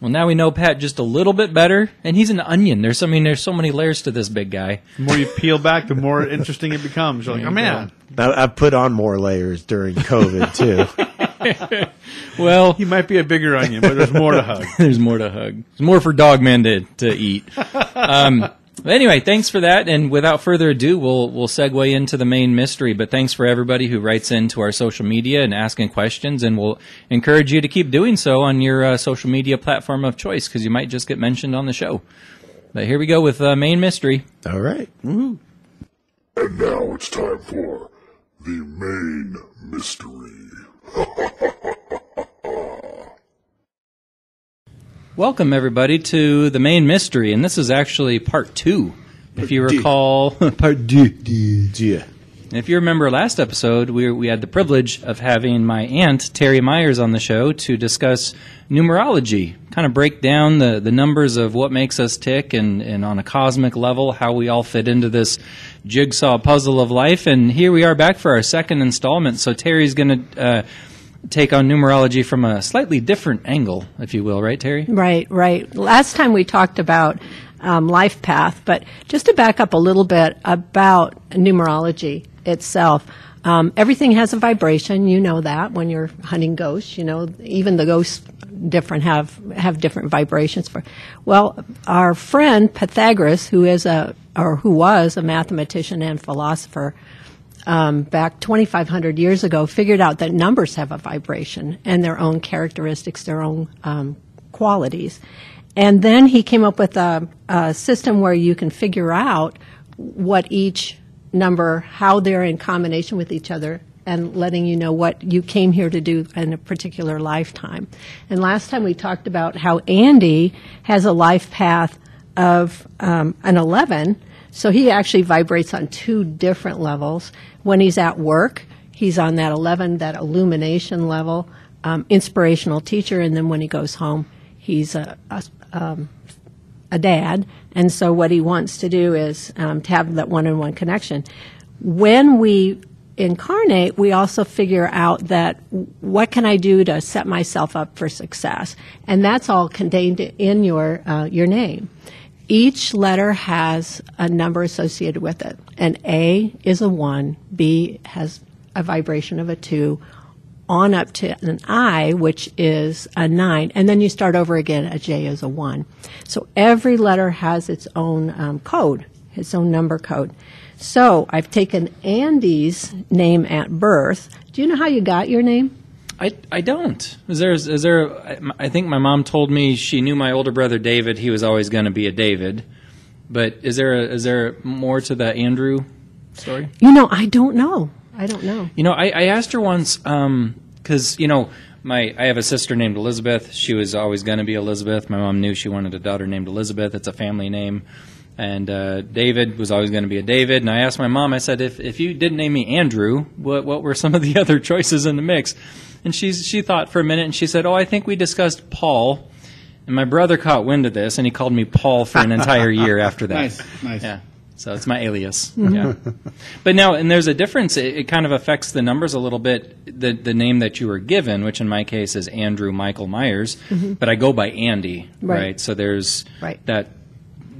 well, now we know Pat just a little bit better, and he's an onion. There's, I mean, there's so many layers to this big guy. The more you peel back, the more interesting it becomes. You're like, oh man, I, I've put on more layers during COVID too. Well, he might be a bigger onion, but there's more to hug. there's more to hug. There's more for Dogman to, to eat. Um, but anyway, thanks for that. And without further ado, we'll we'll segue into the main mystery. But thanks for everybody who writes into our social media and asking questions. And we'll encourage you to keep doing so on your uh, social media platform of choice because you might just get mentioned on the show. But here we go with uh, main mystery. All right. And now it's time for the main mystery. Welcome everybody to the main mystery, and this is actually part two. If you recall, part two. Yeah. If you remember last episode, we, we had the privilege of having my aunt, Terry Myers, on the show to discuss numerology, kind of break down the, the numbers of what makes us tick and, and on a cosmic level, how we all fit into this jigsaw puzzle of life. And here we are back for our second installment. So Terry's going to uh, take on numerology from a slightly different angle, if you will, right, Terry? Right, right. Last time we talked about um, life path, but just to back up a little bit about numerology itself. Um, everything has a vibration. You know that when you're hunting ghosts. You know even the ghosts different have have different vibrations for. Well, our friend Pythagoras, who is a or who was a mathematician and philosopher, um, back 2,500 years ago, figured out that numbers have a vibration and their own characteristics, their own um, qualities. And then he came up with a, a system where you can figure out what each number, how they're in combination with each other, and letting you know what you came here to do in a particular lifetime. And last time we talked about how Andy has a life path of um, an 11. So he actually vibrates on two different levels. When he's at work, he's on that 11, that illumination level, um, inspirational teacher, and then when he goes home, he's a, a, um, a dad. And so what he wants to do is um, to have that one-on-one connection. When we incarnate, we also figure out that what can I do to set myself up for success, and that's all contained in your uh, your name. Each letter has a number associated with it. An A is a one, B has a vibration of a two, on up to an I, which is a nine, and then you start over again. A J is a one. So every letter has its own um, code, its own number code. So I've taken Andy's name at birth. Do you know how you got your name? I, I don't. Is there is there? I- think my mom told me she knew my older brother David. He was always going to be a David. But is there a, is there more to the Andrew story? You know, I don't know. I don't know. You know, I, I asked her once um, because you know my I have a sister named Elizabeth. She was always going to be Elizabeth. My mom knew she wanted a daughter named Elizabeth. It's a family name. And uh, David was always going to be a David. And I asked my mom. I said, if if you didn't name me Andrew, what what were some of the other choices in the mix? And she she thought for a minute and she said, oh, I think we discussed Paul. And my brother caught wind of this and he called me Paul for an entire year after that. Nice, nice. Yeah. So it's my alias. Yeah. But now, and there's a difference. It, it kind of affects the numbers a little bit. The the name that you were given, which in my case is Andrew Michael Myers, but I go by Andy, Right. right? So there's Right. that.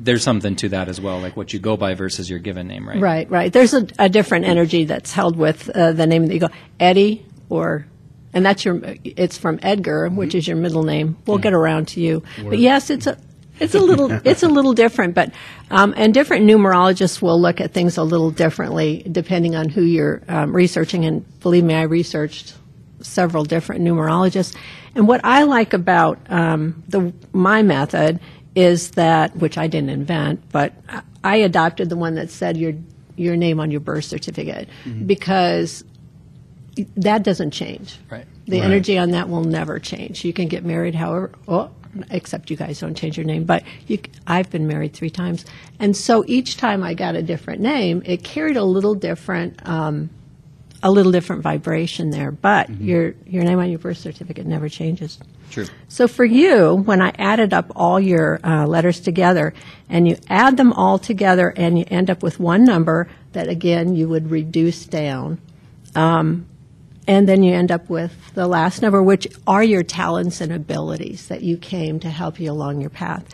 There's something to that as well, like what you go by versus your given name, right? Right, right. There's a, a different energy that's held with uh, the name that you go Eddie or, and that's your. It's from Edgar, which is your middle name. We'll get around to you, but yes, it's a. It's a little, it's a little different, but um, and different numerologists will look at things a little differently depending on who you're um, researching. And believe me, I researched several different numerologists. And what I like about um, the my method is that, which I didn't invent, but I- I adopted the one that said your your name on your birth certificate because that doesn't change. Right. The energy on that will never change. You can get married however, oh, except you guys don't change your name. But you, c- I've been married three times, and so each time I got a different name, it carried a little different, um, a little different vibration there. But your your name on your birth certificate never changes. True. So for you, when I added up all your uh, letters together, and you add them all together, and you end up with one number that again you would reduce down, um, and then you end up with the last number, which are your talents and abilities that you came to help you along your path.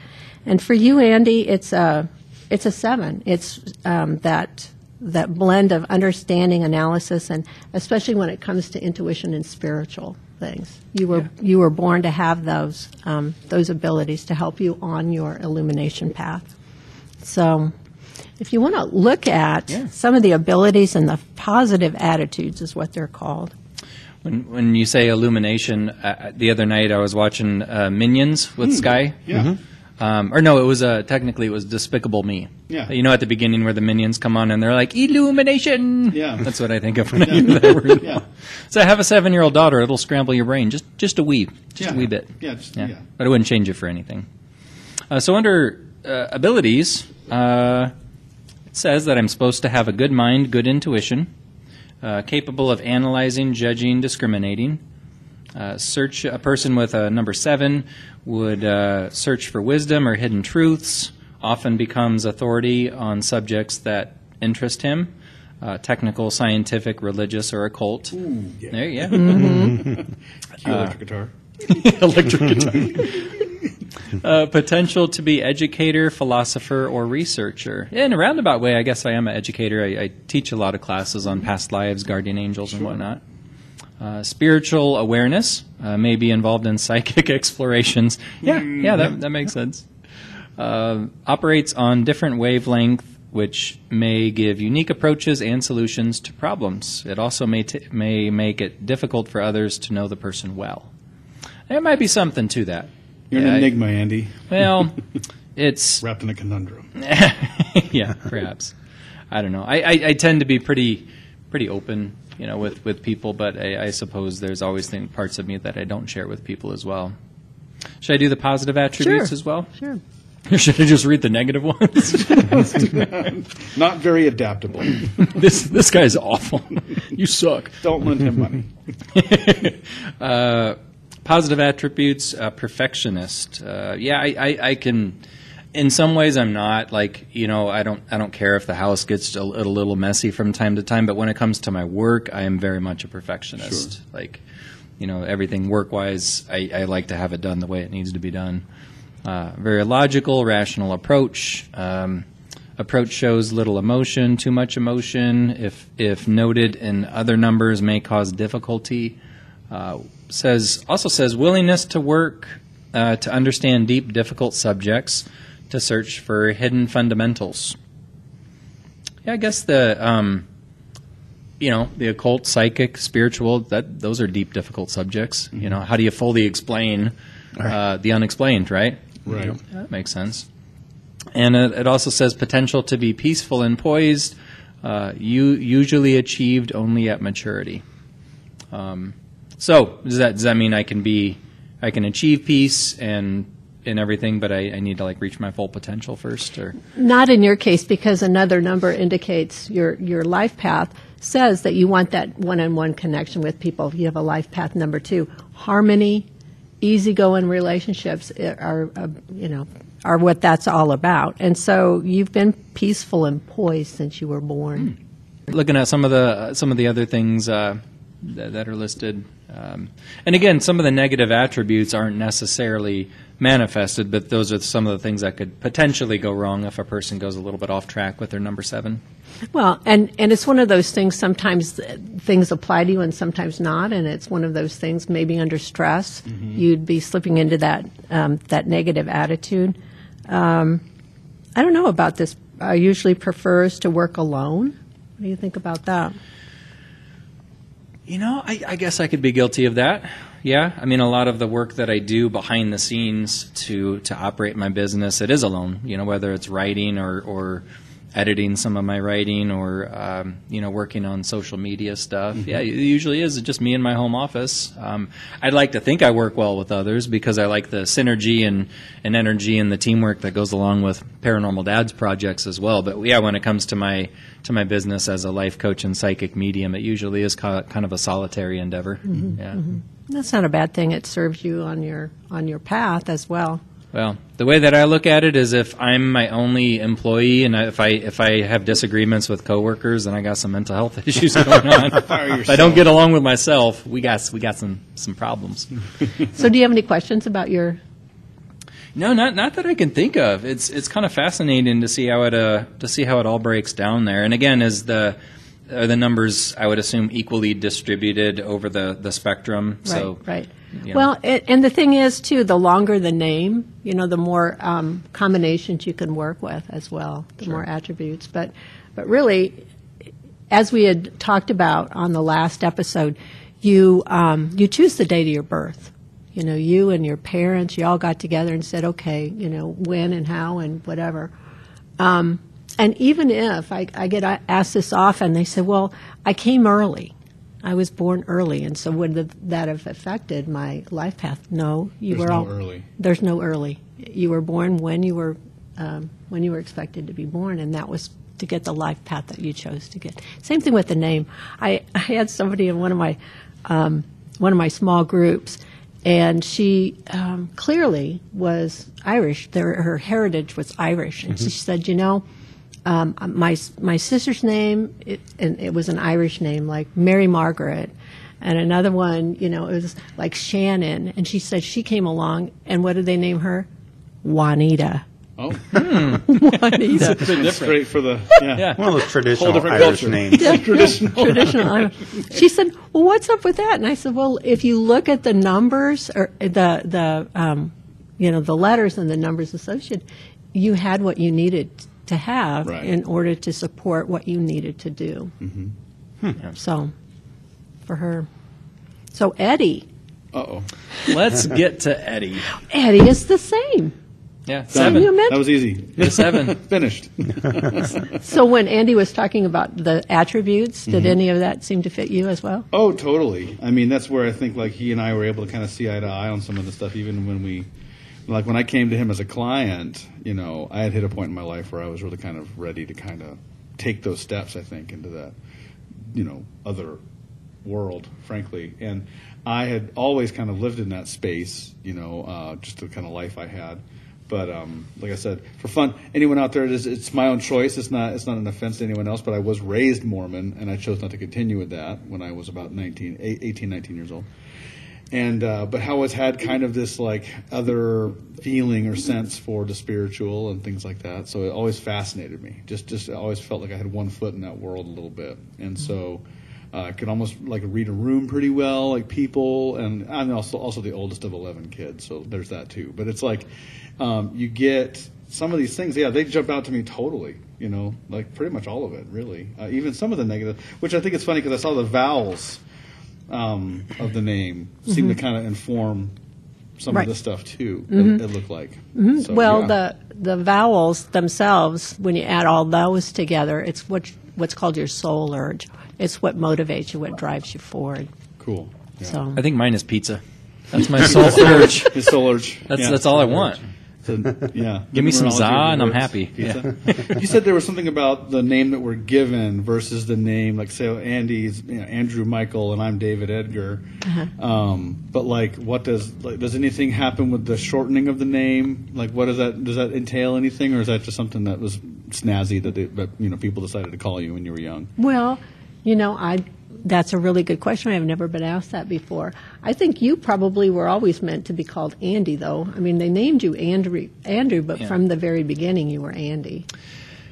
And for you, Andy, it's a it's a seven. It's um, that that blend of understanding, analysis, and especially when it comes to intuition and spiritual things. You were you were born to have those um, those abilities to help you on your illumination path. So, if you want to look at some of the abilities and the positive attitudes, is what they're called. When when you say illumination, uh, the other night I was watching uh, Minions with Sky. Yeah. Um, or no, it was uh, technically it was Despicable Me. Yeah. You know, at the beginning where the minions come on and they're like illumination. Yeah. That's what I think of when I hear that word. Yeah. So I have a seven-year-old daughter. It'll scramble your brain just just a wee, just Yeah. a wee bit. Yeah, just- yeah. yeah. But I wouldn't change it for anything. Uh, so under uh, abilities, uh, it says that I'm supposed to have a good mind, good intuition, uh, capable of analyzing, judging, discriminating. Uh, search a person with a number seven would uh, search for wisdom or hidden truths. Often becomes authority on subjects that interest him, uh, technical, scientific, religious, or occult. There, yeah, electric guitar. electric guitar. uh, potential to be educator, philosopher, or researcher. In a roundabout way, I guess I am an educator. I, I teach a lot of classes on past lives, guardian angels, and whatnot. Uh, spiritual awareness uh, may be involved in psychic explorations. Yeah, yeah, that, that makes sense. Uh, operates on different wavelength, which may give unique approaches and solutions to problems. It also may t- may make it difficult for others to know the person well. There might be something to that. You're Yeah, an I- enigma, Andy, Well, it's wrapped in a conundrum. yeah, perhaps. I don't know. I, I, I tend to be pretty pretty open, you know, with, with people, but I, I suppose there's always thing, parts of me that I don't share with people as well. Should I do the positive attributes Sure. as well? Sure. Or should I just read the negative ones? Not very adaptable. this this guy's awful. you suck. Don't lend him money. uh, positive attributes, uh, perfectionist. Uh, yeah, I, I, I can. In some ways, I'm not like you know. I don't. I don't care if the house gets a, a little messy from time to time. But when it comes to my work, I am very much a perfectionist. Like, you know, everything work wise, I, I like to have it done the way it needs to be done. Uh, very logical, rational approach. Um, approach shows little emotion, too much emotion. If if noted in other numbers, may cause difficulty. Uh, says also says willingness to work uh, to understand deep, difficult subjects, to search for hidden fundamentals. Yeah, I guess the um, you know the occult, psychic, spiritual that those are deep, difficult subjects. You know, how do you fully explain uh, the unexplained? Right. Right. That makes sense. And it, it also says potential to be peaceful and poised, uh, you usually achieved only at maturity. Um, so does that does that mean I can be I can achieve peace and and everything, but I, I need to like reach my full potential first, or Not in your case, because another number indicates your, your life path says that you want that one-on-one connection with people. You have a life path number two. Harmony, easygoing relationships are, uh, you know, are what that's all about. And so you've been peaceful and poised since you were born. looking at some of the some of the other things uh, that, that are listed. Um, and again, some of the negative attributes aren't necessarily manifested, but those are some of the things that could potentially go wrong if a person goes a little bit off track with their number seven. Well, and, and it's one of those things, sometimes uh, things apply to you and sometimes not, and it's one of those things, maybe under stress, you'd be slipping into that, um, that negative attitude. Um, I don't know about this. I usually prefers to work alone. What do you think about that? You know, I, I guess I could be guilty of that. Yeah, I mean, a lot of the work that I do behind the scenes to to operate my business, it is alone. You know, whether it's writing or or editing some of my writing or um, you know working on social media stuff. Yeah, it usually is just me in my home office. Um, I'd like to think I work well with others because I like the synergy and and energy and the teamwork that goes along with Paranormal Dads projects as well. But yeah, when it comes to my to my business as a life coach and psychic medium, it usually is ca- kind of a solitary endeavor. Yeah. That's not a bad thing. It serves you on your on your path as well. Well, the way that I look at it is if I'm my only employee and if I if I have disagreements with coworkers and I got some mental health issues going on, if I don't get along with myself, we got we got some some problems. So, do you have any questions about your? No, not not that I can think of. It's it's kind of fascinating to see how it uh to see how it all breaks down there. And again, is the are the numbers I would assume equally distributed over the the spectrum. so right, right. You know. Well, it, and the thing is too, the longer the name, you know, the more um, combinations you can work with as well, the more attributes. But, but really, as we had talked about on the last episode, you um, you choose the date of your birth. You know, you and your parents, you all got together and said, okay, you know, when and how and whatever. Um, and even if I, I get asked this often, they say, well, I came early. I was born early, and so would th- that have affected my life path? No, you There's were no all early. There's no early. You were born when you were um, when you were expected to be born, and that was to get the life path that you chose to get. Same thing with the name. I, I had somebody in one of my um, one of my small groups, and she um, clearly was Irish. Their, her heritage was Irish, and she said, you know. Um, my my sister's name, it, and it was an Irish name, like Mary Margaret, and another one, you know, it was like Shannon. And she said she came along, and what did they name her? Juanita. Oh, Juanita. bit different. Great for the yeah. Yeah. One of those traditional different Irish culture. names. Traditional. traditional. Irish. She said, "Well, what's up with that?" And I said, "Well, if you look at the numbers or the the um, you know the letters and the numbers associated, you had what you needed to have Right. in order to support what you needed to do." So, for her, so Eddie, Uh oh. Let's get to Eddie. Eddie is the same. Yeah, you seven. imagine- That was easy. Yeah, seven. Finished. So when Andy was talking about the attributes, did any of that seem to fit you as well? Oh, totally. I mean, that's where I think like he and I were able to kind of see eye to eye on some of the stuff, even when we, like when I came to him as a client, you know, I had hit a point in my life where I was really kind of ready to kind of take those steps. I think into that, you know, other world, frankly, and I had always kind of lived in that space, you know, uh, just the kind of life I had. But um, like I said, for fun, anyone out there, it is, it's my own choice. It's not it's not an offense to anyone else. But I was raised Mormon, and I chose not to continue with that when I was about 19, 18, 19 years old. And uh, but how it's had kind of this like other feeling or sense for the spiritual and things like that. So it always fascinated me. Just just I always felt like I had one foot in that world a little bit, and so. Uh, I could almost like read a room pretty well, like people, and I'm also also the oldest of eleven kids, so there's that too. But it's like um, you get some of these things, yeah, they jump out to me totally. You know, like pretty much all of it, really. Uh, even some of the negative, which I think is funny because I saw the vowels um, of the name seem to mm-hmm. kind of inform some Right. of the stuff too. It, mm-hmm. it looked like. Mm-hmm. So, well, yeah. the the vowels themselves, when you add all those together, it's what what's called your soul urge. It's what motivates you, what drives you forward. cool. Yeah. So I think mine is pizza. That's my soul urge. His soul urge. That's Yeah. that's all I want. So, yeah. Give me some Numerology za and I'm happy. Pizza. you said there was something about the name that we're given versus the name, like say Andy's you know, Andrew Michael and I'm David Edgar. Uh-huh. Um, but like, what does like does anything happen with the shortening of the name? Like, what does that does that entail anything, or is that just something that was snazzy that, they, that you know people decided to call you when you were young? Well, you know, I that's a really good question. I've never been asked that before. I think you probably were always meant to be called Andy, though. I mean, they named you Andrew, Andrew, but Yeah. from the very beginning, you were Andy.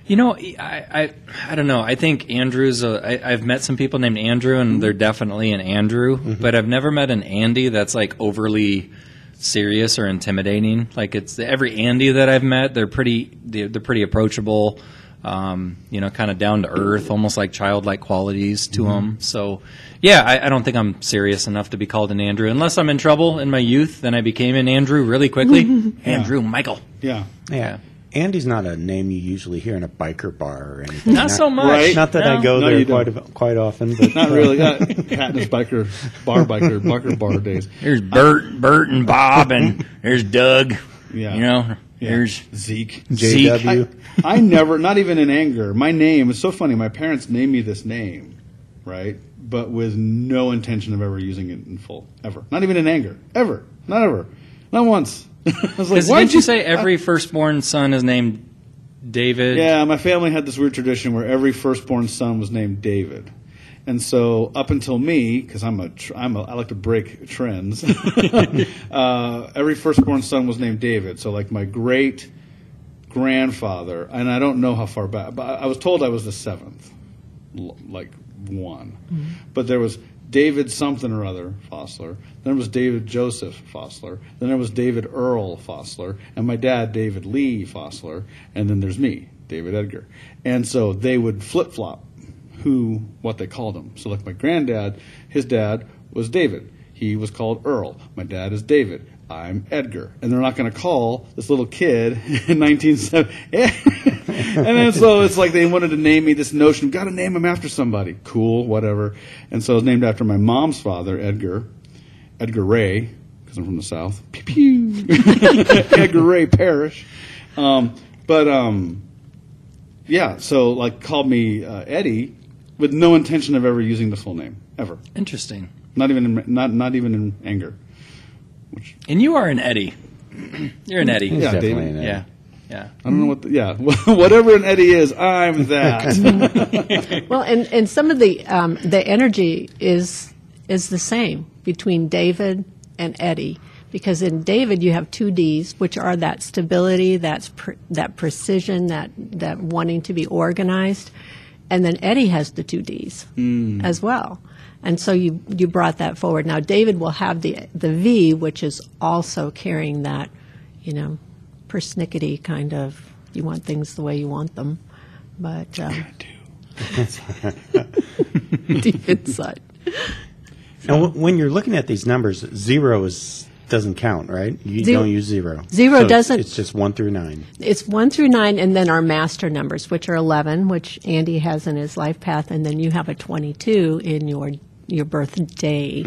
You know, I, I, I don't know. I think Andrew's. A, I, I've met some people named Andrew, and mm-hmm. they're definitely an Andrew. Mm-hmm. But I've never met an Andy that's like overly serious or intimidating. Like it's every Andy that I've met, they're pretty. They're, they're pretty approachable. Um, you know, kind of down to earth, almost like childlike qualities to them. So, yeah, I, I don't think I'm serious enough to be called an Andrew, unless I'm in trouble in my youth. Then I became an Andrew really quickly. Andrew Michael. Yeah. Yeah. Andy's not a name you usually hear in a biker bar or anything. Not so much. Right. Not that No. I go No, there quite a- quite often, but Not really. Uh, Katniss biker, bar biker, biker bar days. There's Bert, Bert and Bob, and there's Doug. Yeah. You know, Yeah. there's Zeke. JW. I, I never, not even in anger. My name is so funny. My parents named me this name, right? But with no intention of ever using it in full, ever. Not even in anger, ever, not ever, not once. I was like, why'd didn't you say every firstborn son is named David? Yeah, my family had this weird tradition where every firstborn son was named David. And so, up until me, because I'm a, I'm a, I like to break trends. uh, every firstborn son was named David. So, like my great grandfather, and I don't know how far back, but I was told I was the seventh, like one. But there was David something or other Fossler. Then there was David Joseph Fossler. Then there was David Earl Fossler, and my dad David Lee Fossler. And then there's me, David Edgar. And so they would flip flop who what they called him. So like my granddad, his dad was David. He was called Earl. My dad is David. I'm Edgar. And they're not going to call this little kid in 1970. and then so it's like they wanted to name me this notion, got to name him after somebody. Cool, whatever. And so I was named after my mom's father, Edgar. Edgar Ray, because I'm from the South. Pew pew. Edgar Ray Parrish. Um, but um, yeah, so like called me uh, Eddie with no intention of ever using the full name ever. Interesting. Not even in, not not even in anger. Which, And you are an Eddie. You're an Eddie. Yeah, definitely David. an Eddie. Yeah. Yeah. I don't know what. The, yeah, whatever an Eddie is, I'm that. Well, and, and some of the um, the energy is is the same between David and Eddie because in David you have two D's, which are that stability, that's pre- that precision, that that wanting to be organized, and then Eddie has the two D's as well. And so you you brought that forward. Now David will have the the V, which is also carrying that, you know, persnickety kind of. You want things the way you want them, but um, deep inside. Now, w- when you're looking at these numbers, zero is doesn't count, right? You Zero- don't use zero. Zero So doesn't- It's just one through nine. It's one through nine, and then our master numbers, which are 11, which Andy has in his life path, and then you have a 22 in your your birthday.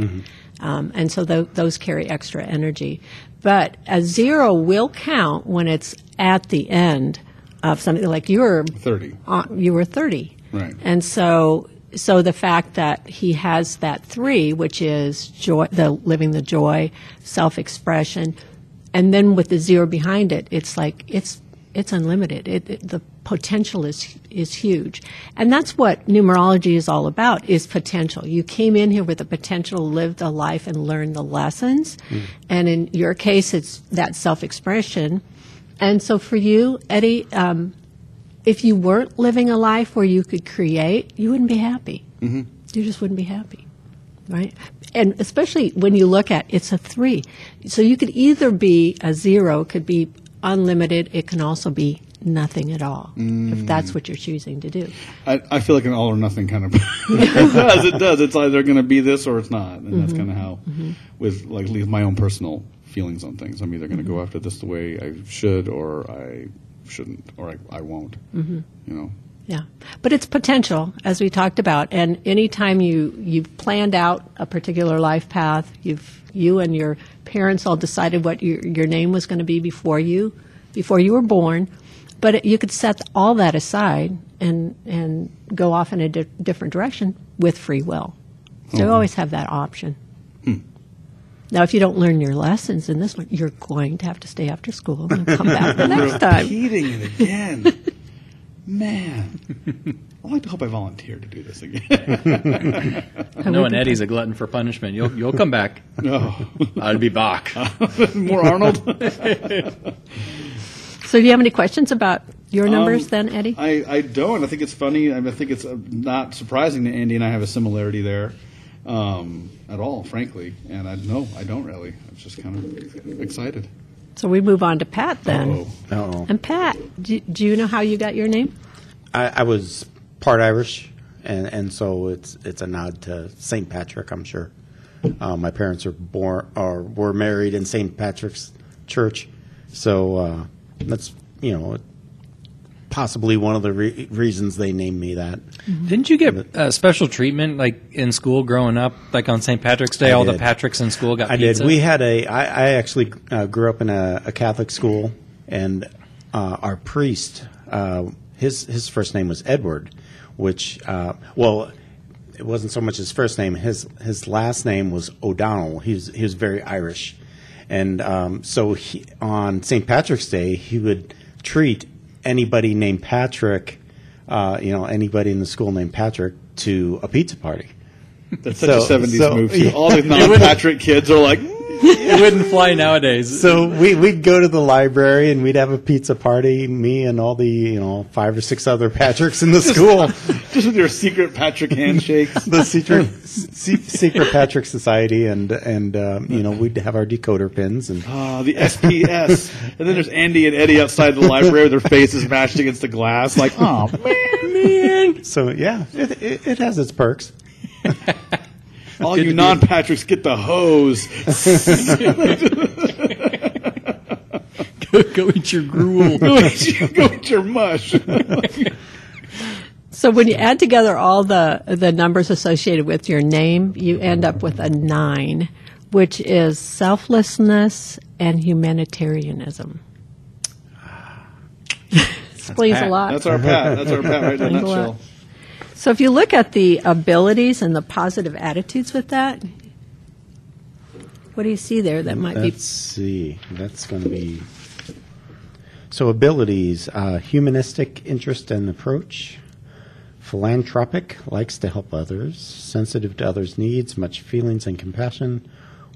Um, and so tho- those carry extra energy. But a zero will count when it's at the end of something like you're Thirty. uh, you were 30. Right. And so so the fact that he has that 3 which is joy the living the joy, self-expression and then with the zero behind it it's like it's it's unlimited. It, it, the potential is is huge, and that's what numerology is all about: is potential. You came in here with the potential to live the life and learn the lessons, and in your case, it's that self expression. And so for you, Eddie, um, if you weren't living a life where you could create, you wouldn't be happy. Mm-hmm. You just wouldn't be happy, right? And especially when you look at it's a three, so you could either be a zero, could be unlimited. It can also be nothing at all, if mm. that's what you're choosing to do. I, I feel like an all or nothing kind of it does it does it's either going to be this or it's not and that's mm-hmm. kind of how mm-hmm. with like leave my own personal feelings on things I'm either going to go mm-hmm. after this the way I should or I shouldn't or I, I won't mm-hmm. you know Yeah, but it's potential, as we talked about. And anytime you you've planned out a particular life path, you've you and your parents all decided what your your name was going to be before you before you were born. But it, you could set all that aside and and go off in a di- different direction with free will. So you mm-hmm. always have that option. Now, if you don't learn your lessons in this one, you're going to have to stay after school and come back the next time. repeating it again man I'd like to hope I volunteer to do this again Knowing Eddie's a glutton for punishment, you'll you'll come back. no I'll be back. more Arnold So, do you have any questions about your numbers then, Eddie? I, I don't. I think it's funny. I, mean, I think it's uh, not surprising that Andy and I have a similarity there um, at all, frankly. And I no, I don't really. I'm just kind of excited. So we move on to Pat then. Oh, And Pat, do, do you know how you got your name? I, I was part Irish, and, and so it's it's a nod to St. Patrick. I'm sure. Uh, my parents are born or were married in St. Patrick's Church, so uh, that's you know possibly one of the re- reasons they named me that. Didn't you get uh, special treatment like in school growing up? Like on St. Patrick's Day, I all the. Patricks in school got I pizza. did. We had a. I, I actually uh, grew up in a, a Catholic school, and uh, our priest, uh, his his first name was Edward, which uh, well, it wasn't so much his first name. His his last name was O'Donnell. He was he was very Irish, and um, so he, on St. Patrick's Day he would treat anybody named Patrick, uh, you know, anybody in the school named Patrick to a pizza party. that's So- such a '70s so- move. Too. All the non-Patrick kids are like, it wouldn't fly nowadays. So we, we'd go to the library and we'd have a pizza party, me and all the, you know, five or six other Patricks in the school. just with your secret Patrick handshakes. the secret, se- secret Patrick Society and, and, um, you know, we'd have our decoder pins and Uh, the SPS, and then there's Andy and Eddie outside the library with their faces mashed against the glass, like, oh man, so yeah, it, it, it has its perks. all you non-Patricks get the hose. go, go eat your gruel. Go eat go eat your mush. So when you add together all the the numbers associated with your name, you end up with a nine, which is selflessness and humanitarianism. Ah. Explains a lot. That's our Pat. That's our Pat right in a Explains a lot. nutshell. So if you look at the abilities and the positive attitudes with that, what do you see there that might be Let's see. That's going to be. So abilities, uh, humanistic interest and approach, philanthropic, likes to help others, sensitive to others' needs, much feelings and compassion,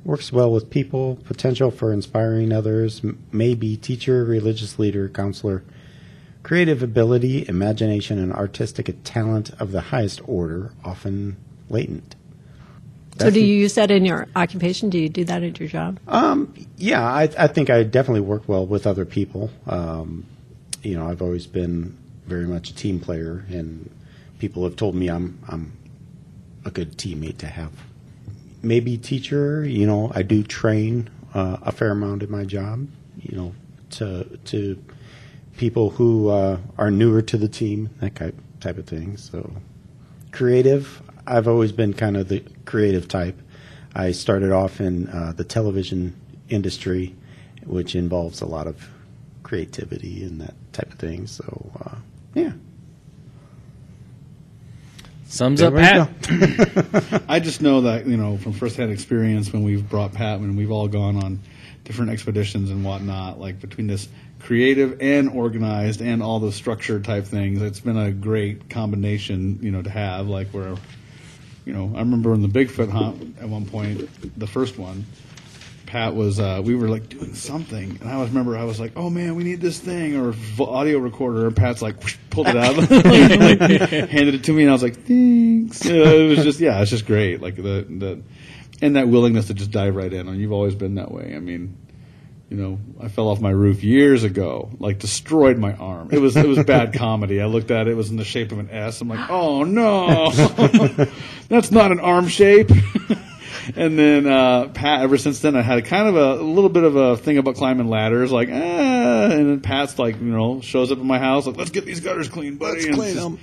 works well with people, potential for inspiring others, m- may be teacher, religious leader, counselor, creative ability, imagination, and artistic talent of the highest order, often latent. So do you use that in your occupation? Do you do that at your job? Yeah, I, I think I definitely work well with other people. Um, you know, I've always been very much a team player, and people have told me I'm I'm a good teammate to have. Maybe teacher. You know, I do train uh, a fair amount in my job. You know, to to people who uh, are newer to the team, that type type of thing. So creative. I've always been kind of the creative type. I started off in uh, the television industry, which involves a lot of creativity and that type of thing. So, uh, yeah. Sums There up Pat. I just know that you know from firsthand experience when we've brought Pat when we've all gone on different expeditions and whatnot. Like between this creative and organized and all the structured type things, it's been a great combination. You know to have like where you know I remember in the Bigfoot hunt at one point, the first one. Pat was, uh, we were like doing something, and I was remember I was like, "Oh man, we need this thing or audio recorder." And Pat's like, whoosh, pulled it out, like, handed it to me, and I was like, "Thanks." You know, it was just, yeah, it's just great, like the the, and that willingness to just dive right in. And you've always been that way. I mean, you know, I fell off my roof years ago, like destroyed my arm. It was it was bad comedy. I looked at it, it was in the shape of an S. I'm like, oh no, that's not an arm shape. and then uh, Pat, ever since then, I had a kind of a, a little bit of a thing about climbing ladders, like, ah, and then Pat's like, you know, shows up at my house, like, let's get these gutters clean, buddy. Let's And clean it's just-.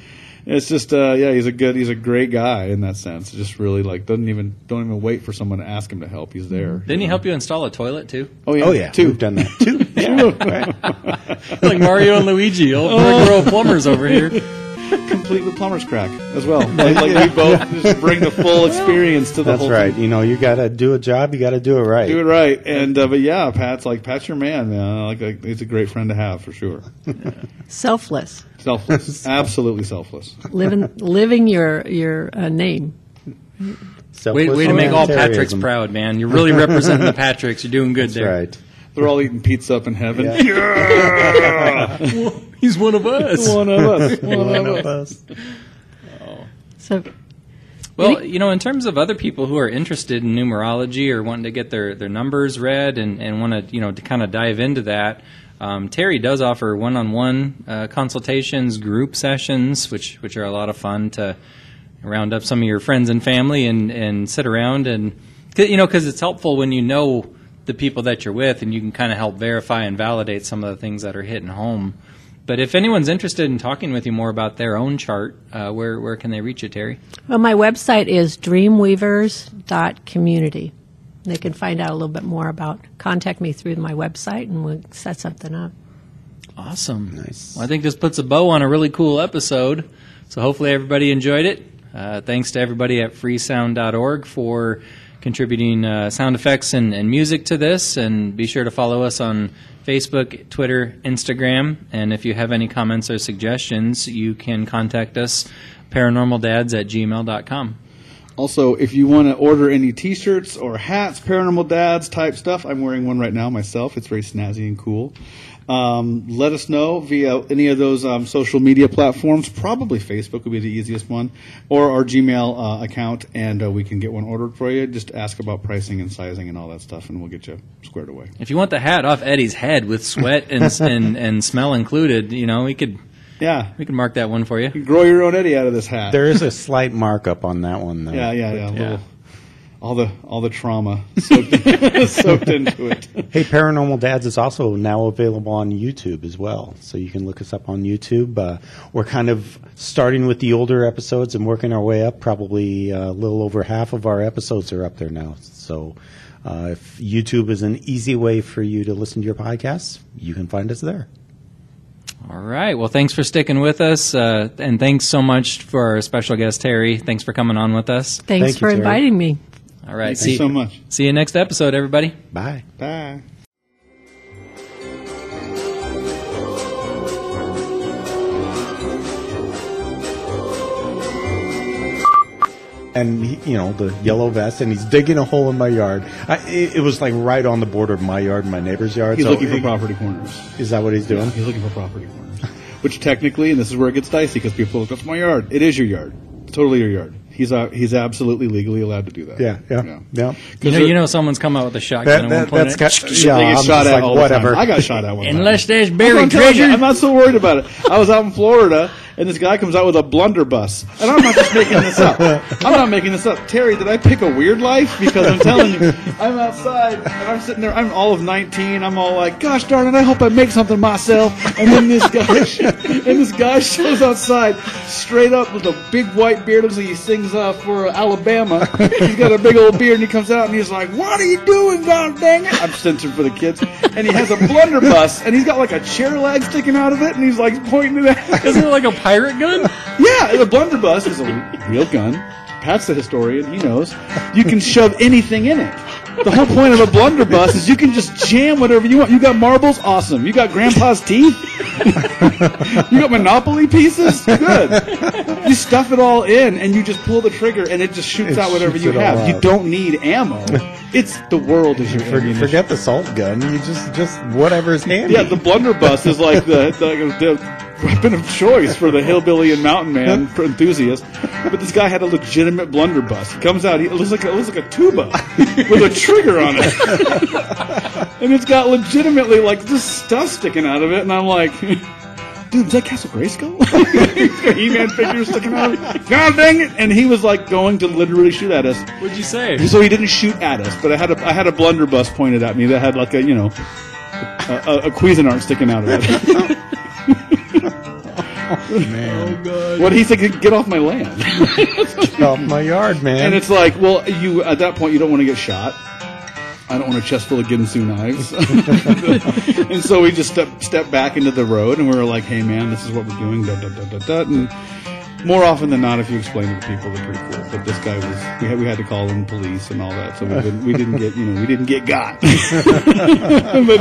It's just, uh, yeah, he's a good, he's a great guy in that sense. Just really like doesn't even don't even wait for someone to ask him to help. He's there. Didn't he help you install a toilet too? Oh yeah, Oh yeah, two. we've done that too. like Mario and Luigi, old brick row plumbers over here. complete with plumber's crack as well. Like, like we both just bring the full experience to the That's whole right. thing. You know, you got to do a job. You got to do it right. Do it right, and uh, but yeah, Pat's like Pat's your man, man. Like, like he's a great friend to have for sure. Selfless, Selfless, absolutely selfless. living living your your uh, name. Way, way to make all Patricks proud, man. You're really representing the Patricks. You're doing good That's there. right. They're all eating pizza up in heaven. Yeah, He's one of us. One of us. One of us. Oh. So Well, you know, in terms of other people who are interested in numerology or wanting to get their, their numbers read and, and want to, you know, to kind of dive into that, um, Terry does offer one-on-one uh, consultations, group sessions, which which are a lot of fun to round up some of your friends and family and, and sit around and you know, because it's helpful when you know the people that you're with and you can kind of help verify and validate some of the things that are hitting home. But if anyone's interested in talking with you more about their own chart, uh, where where can they reach you, Terry? Well, my website is dreamweavers.community. They can find out a little bit more about, contact me through my website and we'll set something up. Awesome. Nice. Well, I think this puts a bow on a really cool episode. So hopefully everybody enjoyed it. Uh, thanks to everybody at freesound.org for contributing uh, sound effects and, and music to this. And be sure to follow us on Facebook, Twitter, Instagram. And if you have any comments or suggestions, you can contact us, paranormaldads at gmail.com. Also, if you want to order any T-shirts or hats, Paranormal Dads type stuff, I'm wearing one right now myself. It's very snazzy and cool. Um, let us know via any of those um, social media platforms. Probably Facebook would be the easiest one, or our Gmail uh, account, and uh, we can get one ordered for you. Just ask about pricing and sizing and all that stuff, and we'll get you squared away. If you want the hat off Eddie's head with sweat and, and, and smell included, you know, we could Yeah, we could mark that one for you. grow your own Eddie out of this hat. There is a slight markup on that one, though. yeah, yeah, yeah. a Yeah. Little, all the all the trauma soaked, soaked into it. Hey, Paranormal Dads is also now available on YouTube as well. So you can look us up on YouTube. Uh, we're kind of starting with the older episodes and working our way up. Probably uh, a little over half of our episodes are up there now. So uh, if YouTube is an easy way for you to listen to your podcasts, you can find us there. All right. Well, thanks for sticking with us, uh, and thanks so much for our special guest Terry. Thanks for coming on with us. Thanks Thank for Terry. inviting me. All right. Thanks see so much. See you next episode, everybody. Bye. Bye. and he, you know the yellow vest, and he's digging a hole in my yard. I, it, it was like right on the border of my yard and my neighbor's yard. He's so looking for it- property corners. Is that what he's doing? He's looking for property corners. Which technically, and this is where it gets dicey because people look, that's my yard. It is your yard. It's totally your yard. He's uh, he's absolutely legally allowed to do that. Yeah, yeah, Yeah. yeah. You know, you know, someone's come out with a shotgun That, at one that, point. that's got, yeah. They get I'm shot at like whatever. I got shot at one time. Unless there's buried I'm telling you, treasure. I'm not so worried about it. I was out in Florida, and this guy comes out with a blunderbuss, and I'm not just making this up. I'm not making this up. Terry, did I pick a weird life? Because I'm telling you, I'm outside, and I'm sitting there. I'm all of 19. I'm all like, "Gosh darn it! I hope I make something myself." And then this guy, and this guy shows outside, straight up with a big white beard. Looks like he sings uh, for Alabama. He's got a big old beard, and he comes out, and he's like, "What are you doing, God dang it?" I'm censored for the kids, and he has a blunderbuss, and he's got like a chair leg sticking out of it, and he's like pointing it at. Isn't it like a pirate gun? Yeah, the blunderbuss is a real gun. Pat's the historian; he knows. You can shove anything in it. The whole point of a blunderbuss is you can just jam whatever you want. You got marbles, awesome. You got grandpa's teeth. you got Monopoly pieces, good. You stuff it all in, and you just pull the trigger, and it just shoots It out whatever shoots you it all have. You out. don't need ammo. It's the world is your For- ammunition. forget the salt gun. You just just whatever's handy. Yeah, the blunderbuss is like the, the, the weapon of choice for the hillbilly and mountain man enthusiast. But this guy had a legitimate blunderbuss. He comes out, he it looks like a, it looks like a tuba with a trigger on it. and it's got legitimately like this stuff sticking out of it, and I'm like. Dude, is that Castle Grayskull? He-Man figure sticking out of it. God dang it! And he was like going to literally shoot at us. What'd you say? So he didn't shoot at us, but I had a I had a blunderbuss pointed at me that had like a you know a, a, a Cuisinart sticking out of it. Man, oh, what he said, "Get off my land." Get off my yard, man. And it's like, well, you at that point you don't want to get shot. I don't want a chest full of Ginsu knives. and so we just stepped step back into the road and we were like, hey man, this is what we're doing. Da, da, da, da, da. And more often than not, if you explain it to people, they're pretty cool. But this guy was, we had, we had to call in police and all that. So we didn't, we didn't get, you know, we didn't get got. but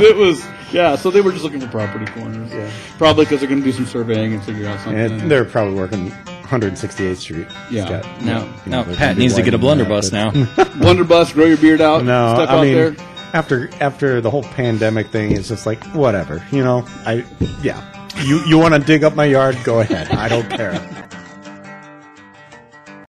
it was, yeah, so they were just looking for property corners. Yeah. Probably because they're going to do some surveying and figure out something. and they're probably working 168th Street. Yeah. got, Now, you know, now Pat needs to get a blunderbuss now. Blunderbuss, grow your beard out, No, step I out mean, there. after after the whole pandemic thing, it's just like whatever, you know. I yeah, you you want to dig up my yard, go ahead. I don't care.